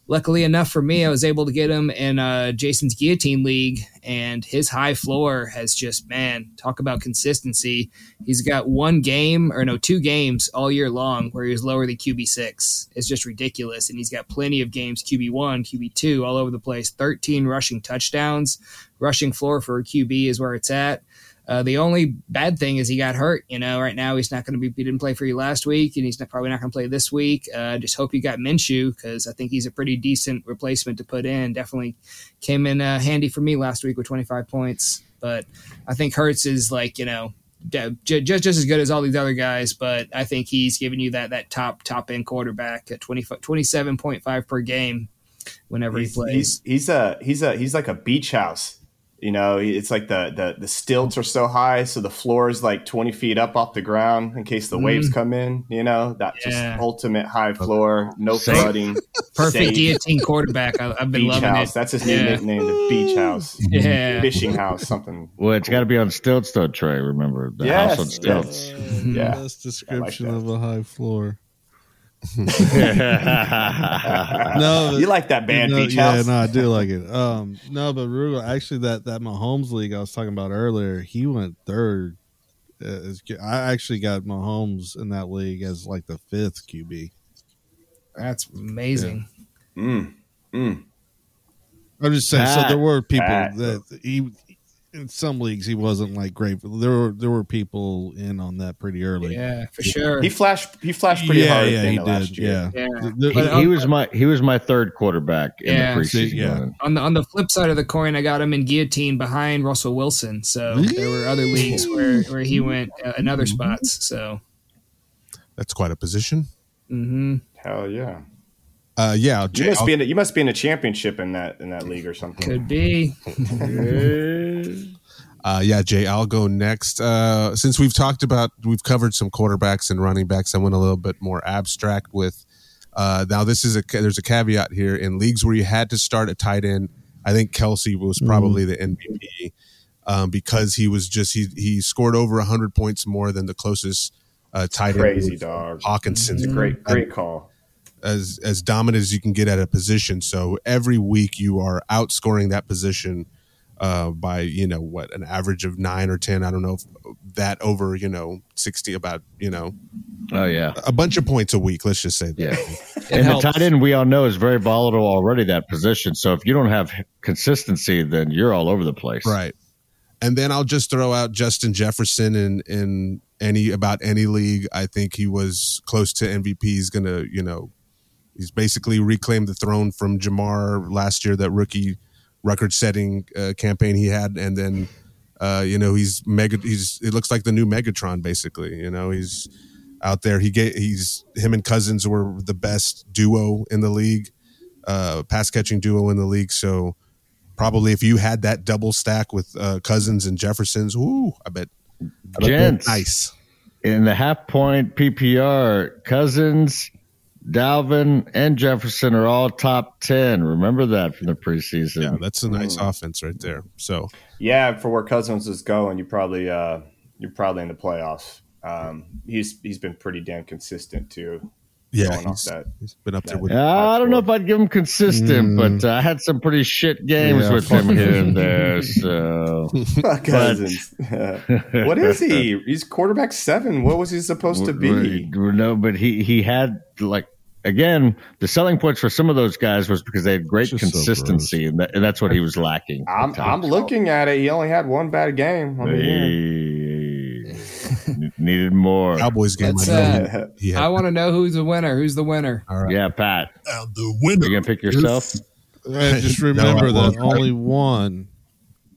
luckily enough for me, I was able to get him in uh, Jason's Guillotine League, and his high floor has just, man, talk about consistency. He's got one game, or no, two games all year long where he was lower than QB6. It's just ridiculous. And he's got plenty of games, QB1, QB2, all over the place. 13 rushing touchdowns. Rushing floor for a QB is where it's at. Uh, the only bad thing is he got hurt. You know, right now he's not going to be. He didn't play for you last week, and he's not, probably not going to play this week. Uh, I just hope you got Minshew because I think he's a pretty decent replacement to put in. Definitely came in uh, handy for me last week with 25 points. But I think Hurts is like you know just just as good as all these other guys. But I think he's giving you that that top top end quarterback at 20, 27.5 per game whenever he's, he plays. He's he's a he's a he's like a beach house. You know, it's like the, the the stilts are so high, so the floor is like twenty feet up off the ground in case the Mm. waves come in. You know, that Yeah. just ultimate high floor, no Safe. flooding, <laughs> Perfect safe. guillotine quarterback. I, I've been beach loving house. it. That's his new Yeah. nickname, the beach house, Yeah. fishing house, something. <laughs> Well, it's got to be on stilts, though, Trey. Remember the Yes, house on stilts. yes. <laughs> Yeah. Best description of a high floor. <laughs> no, but- you like that band, no, Beach yeah, House? no, I do like it. Um, no, but Rugal, actually, that that Mahomes league I was talking about earlier, he went third. Uh, as Q- I actually got Mahomes in that league as like the fifth QB. That's amazing. Mm. Mm. I'm just saying. so there were people Pat. that he in some leagues he wasn't like great. But there were there were people in on that pretty early. Yeah, for sure. He flashed. He flashed pretty Yeah, hard. yeah, at he end last did, year. yeah. Yeah. The- He, the- he was my he was my third quarterback in Yeah. the preseason. See, yeah. On the on the flip side of the coin, I got him in guillotine behind Russell Wilson. So there were other leagues where where he went uh, in other spots. So That's quite a position. hmm Hell yeah. Uh, yeah, You must I'll- be in. A, you must be in a championship in that in that league or something. could be. <laughs> Uh, yeah, Jay, I'll go next. Uh, since we've talked about, we've covered some quarterbacks and running backs. I went a little bit more abstract with. Uh, now, this is a there's a caveat here in leagues where you had to start a tight end. I think Kelce was probably the MVP um, because he was just he he scored over hundred points more than the closest uh, tight end. Crazy dog. Hockenson. It's great great call. As as dominant as you can get at a position. So every week you are outscoring that position uh, by you know what an average of nine or ten. I don't know if that over you know sixty about you know Oh yeah, a bunch of points a week. Let's just say that. yeah. <laughs> and the tight end we all know is very volatile already. That position. So if you don't have consistency, then you're all over the place. Right. And then I'll just throw out Justin Jefferson in in any about any league. I think he was close to MVP. He's gonna, you know, he's basically reclaimed the throne from Ja'Marr last year, that rookie record setting uh, campaign he had, and then uh, you know, he's mega he's it looks like the new Megatron, basically. You know, he's out there. He gave he's him and Cousins were the best duo in the league, uh, pass catching duo in the league. So probably if you had that double stack with uh, Cousins and Jefferson's, ooh, I bet, I bet Gents. nice. In the half point PPR, Cousins, Dalvin, and Jefferson are all top 10. Remember that from the preseason. Yeah, that's a nice Mm. offense right there. So Yeah, for where Cousins is going, you probably uh, you're probably in the playoffs. Um, he's he's been pretty damn consistent too. yeah, he's, that. he's been up there that- with. Uh, I don't know if I'd give him consistent, Mm. but uh, I had some pretty shit games Yeah, with him here and there. <laughs> So <laughs> Cousins. <laughs> what is he? He's quarterback seven. What was he supposed to be? No, but he he had like again the selling points for some of those guys was because they had great It's just so consistency, and, that, and that's what he was lacking. I'm I'm looking at it. He only had one bad game. on the year. Hey, <laughs> needed more. Cowboys game. Let's, I uh, he, he. I want to know who's the winner. Who's the winner? all right. Yeah, Pat, And the winner. you winner gonna pick yourself? And just remember I that won't. only one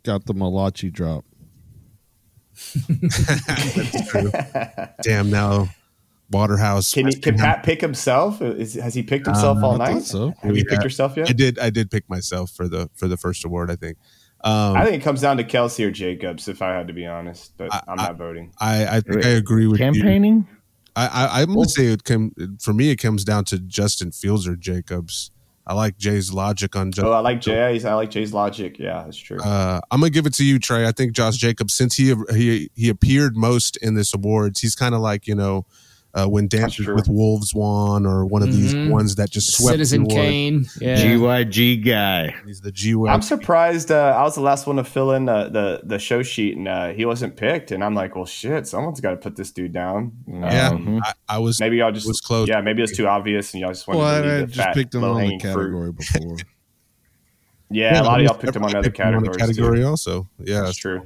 got the Malachi drop. <laughs> <laughs> That's true. Damn, now Waterhouse. Can he, can Pat pick himself? Is, has he picked himself Uh, all I night? so. Have you picked yourself yet? I did. I did pick myself for the for the first award. I think. Um, I think it comes down to Kelce or Jacobs, if I had to be honest. But I- I'm not voting. I, I think I agree with you. Campaigning? I, I, I'm gonna say it came for me. It comes down to Justin Fields or Jacobs. I like Jay's logic on. Justin Oh, I like Jay. I like Jay's logic. Yeah, that's true. Uh, I'm gonna give it to you, Trey. I think Josh Jacobs, since he he he appeared most in this awards, he's kind of like you know uh, when Dances with Wolves won, or one of these Mhm. ones that just swept Citizen the award. Kane. Yeah. GYG guy. He's the GYG. I'm surprised. Uh, I was the last one to fill in uh, the the show sheet, and uh, he wasn't picked. And I'm like, well, shit, someone's got to put this dude down. Yeah, Um, I, I was. maybe y'all just was close. Yeah, maybe it's too obvious, and y'all just wanted Well, to I, I leave the just fat, picked him on the low-hanging fruit. category <laughs> before. Yeah, a lot of y'all picked him on other picked him on the categories. Category too. also. Yeah, That's true.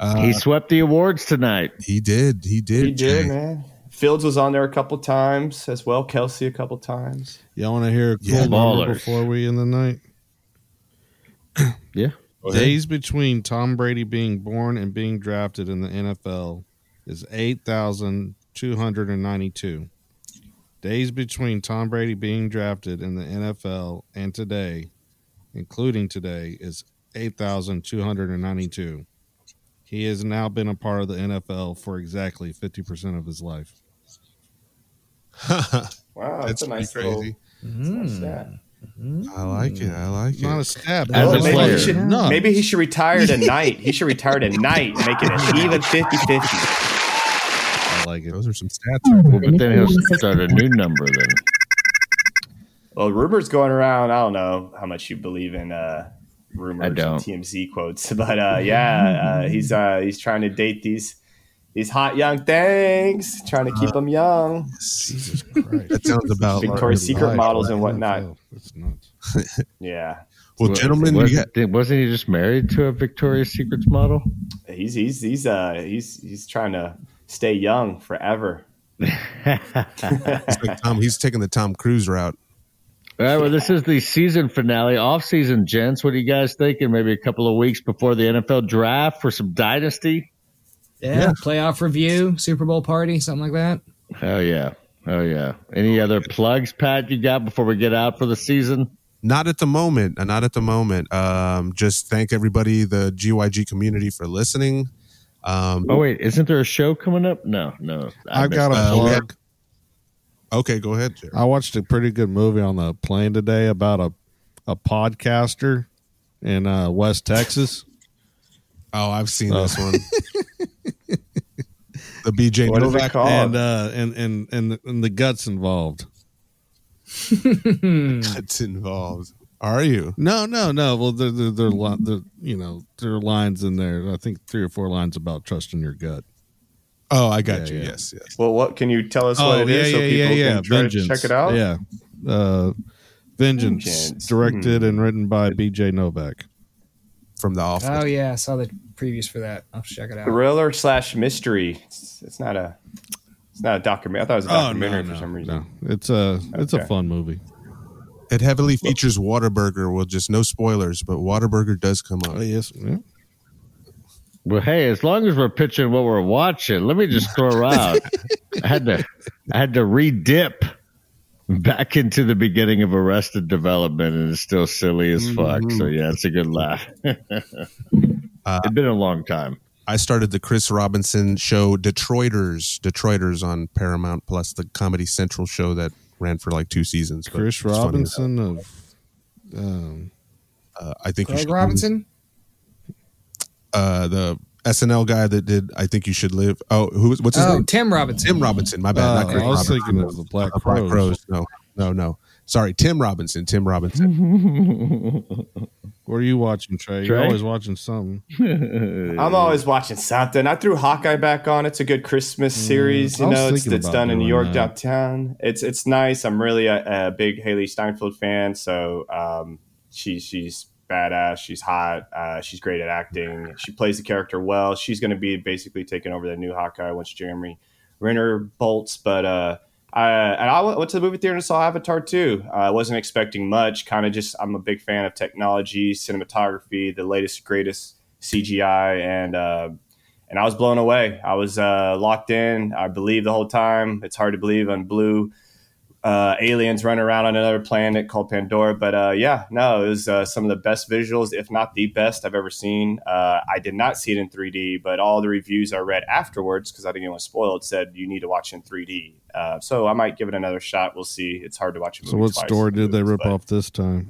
uh, he swept the awards tonight. he did. He did. He did, Jay. man. Fields was on there a couple times as well. Kelce a couple times. Y'all want to hear a cool Yeah, number ballers. before we end the night? <clears throat> Yeah. Days between Tom Brady being born and being drafted in the NFL is 8,292. Days between Tom Brady being drafted in the NFL and today, including today, is 8,292. He has now been a part of the NFL for exactly 50% of his life. <laughs> Wow, that's, That's a nice pretty little. crazy. nice stat. I like it. I like Not a it. stab. As Well, a maybe, player. he should, Nuts. maybe he should retire tonight. he should retire tonight, and make it an even 50 50. I like it. Those are some stats. Right Well, but then he'll start a new number then. Well, rumors going around. I don't know how much you believe in uh, rumors I and don't. TMZ quotes, <laughs> but uh, yeah, uh, he's uh, he's trying to date these these hot young things, trying to keep them young. Jesus <laughs> Christ. That sounds about Victoria's. Secret Life, models and whatnot. That's nuts. <laughs> Yeah, Well, gentlemen, wasn't, got, wasn't he just married to a Victoria's Secrets model? he's he's he's uh he's he's trying to stay young forever. like Tom. He's taking the Tom Cruise route. All right, well, this is the season finale, off-season, gents. What are you guys thinking? Maybe a couple of weeks before the NFL draft for some dynasty? Yeah, playoff review, Super Bowl party, something like that. Oh yeah, oh yeah. Any other plugs, Pat? You got before we get out for the season? Not at the moment. uh, Not at the moment. Um, just thank everybody, the GYG community, for listening. Um, Oh wait, isn't there a show coming up? No, no. I I've got a missed uh, plug. okay, go ahead. Jared. I watched a pretty good movie on the plane today about a a podcaster in uh, West Texas. Oh, I've seen this one. <laughs> <laughs> the BJ What is it Novak called? and uh, and and and and the guts involved. <laughs> guts involved. Are you? No, no, no. Well, there, there, there, are li- there, you know, there are lines in there. I think three or four lines about trusting your gut. Oh, I got Yeah, you. yeah. Yes, yes. Well, what can you tell us what it is so people can try to check it out? Yeah, uh, Vengeance, Vengeance. directed Hmm. and written by B.J. Novak. From the office. Oh yeah, I saw the previews for that. I'll check it out. Thriller slash mystery. It's, it's not a it's not a documentary. I thought it was a oh, documentary for some reason. no. It's a it's a fun movie. It heavily features Whataburger. Well, just no spoilers, but Whataburger does come up. Oh yes, yeah. Well, hey, as long as we're pitching what we're watching, let me just throw <laughs> around. I had to, I had to re-dip back into the beginning of Arrested Development, and it's still silly as fuck. So mm-hmm. yeah, it's a good laugh. <laughs> Uh, it's been a long time. I started the Chris Robinson show, Detroiters, Detroiters on Paramount Plus, the Comedy Central show that ran for like two seasons. but Chris it's funny. Robinson of um, Uh, I think you Craig should Robinson. uh, the SNL guy that did I think you should live. Oh, who was what's his Oh, name? Tim Robinson. Tim Robinson. My bad. not Oh, I was Robinson. thinking of the Black Uh, Black Crowes. Crowes. No, no, no. Sorry, Tim Robinson. Tim Robinson. <laughs> what are you watching, Trey? You're always watching something. <laughs> I'm always watching something. I threw Hawkeye back on. It's a good Christmas series. I You know, it's, it's done in New York that. downtown. It's it's nice. I'm really a, a big Hailee Steinfeld fan. So um, she she's badass. She's hot. Uh, she's great at acting. She plays the character well. She's going to be basically taking over the new Hawkeye once Jeremy Renner bolts. But uh, I, and I went to the movie theater and saw Avatar 2. Uh, I wasn't expecting much. Kind of just, I'm a big fan of technology, cinematography, the latest, greatest CGI, and uh, and I was blown away. I was uh, locked in. I believe the whole time. It's hard to believe on blue uh, aliens running around on another planet called Pandora. But uh, yeah, no, it was uh, some of the best visuals, if not the best I've ever seen. Uh, I did not see it in 3D, but all the reviews I read afterwards, because I didn't want to spoil it, said you need to watch it in 3D. Uh, so I might give it another shot. We'll see. It's hard to watch a movie So, what twice story in did they rip but- off this time?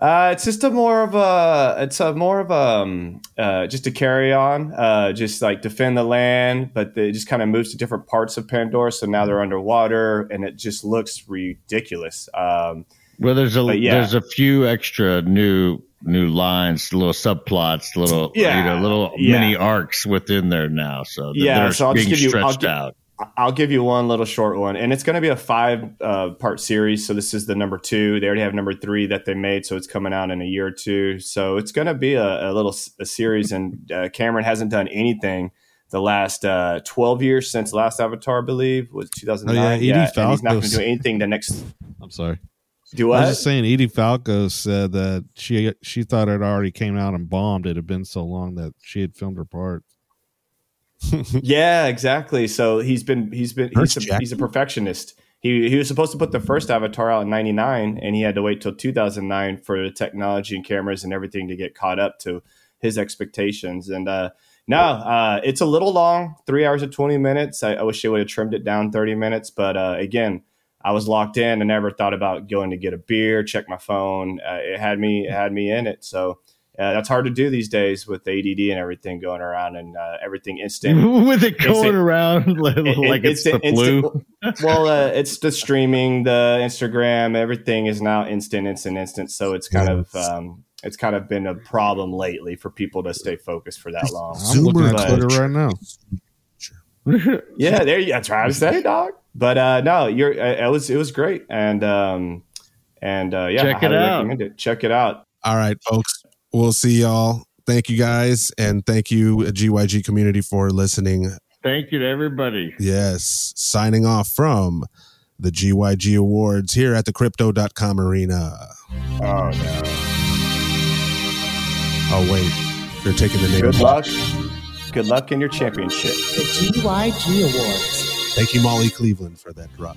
Uh, it's just a more of a, it's a more of a, um, uh, just a carry on, uh, just like defend the land, but it just kind of moves to different parts of Pandora. So now they're underwater and it just looks ridiculous. Um, Well, there's a yeah. there's a few extra new new lines, little subplots, little Yeah, you know, little yeah. mini arcs within there now. So Yeah, they're so I'll just give you- I'll stretched out. I'll give you one little short one, and it's going to be a five uh, part series. So this is the number two. They already have number three that they made, so it's coming out in a year or two. So it's going to be a, a little a series, and uh, Cameron hasn't done anything the last uh, twelve years since last Avatar, I believe, was two thousand Oh, yeah, nine. Edie and he's not going to do anything the next. <laughs> I'm sorry. Do I was just saying, Edie Falco said that she she thought it already came out and bombed. It had been so long that she had filmed her part. <laughs> yeah, exactly. So he's been he's been he's a, he's a perfectionist. He he was supposed to put the first Avatar out in '99, and he had to wait till 2009 for the technology and cameras and everything to get caught up to his expectations. And uh, no, uh, it's a little long, three hours and 20 minutes. I, I wish they would have trimmed it down 30 minutes, but uh, again. I was locked in and never thought about going to get a beer, check my phone. Uh, it had me, it had me in it. So uh, that's hard to do these days with ADD and everything going around and uh, everything instant. <laughs> With it going Instant- around <laughs> like, It- it- like it's, the flu. instant- <laughs> well, uh, it's the streaming, the Instagram, everything is now instant, instant, instant. So it's kind of um, it's kind of been a problem lately for people to stay focused for that long. I'm looking at Twitter right now. yeah, there you. That's what I was saying, dog. But uh, no, you're. Uh, it was it was great, and um, and uh, yeah, Check I it highly out. recommend it. Check it out. All right, folks. We'll see y'all. Thank you guys, and thank you, uh, GYG community, for listening. Thank you to everybody. Yes, signing off from the GYG Awards here at the Crypto.com Arena. Oh no! Oh wait, they're taking the name. Good luck. Good luck in your championship. The GYG Awards. Thank you, Molly Cleveland, for that drop.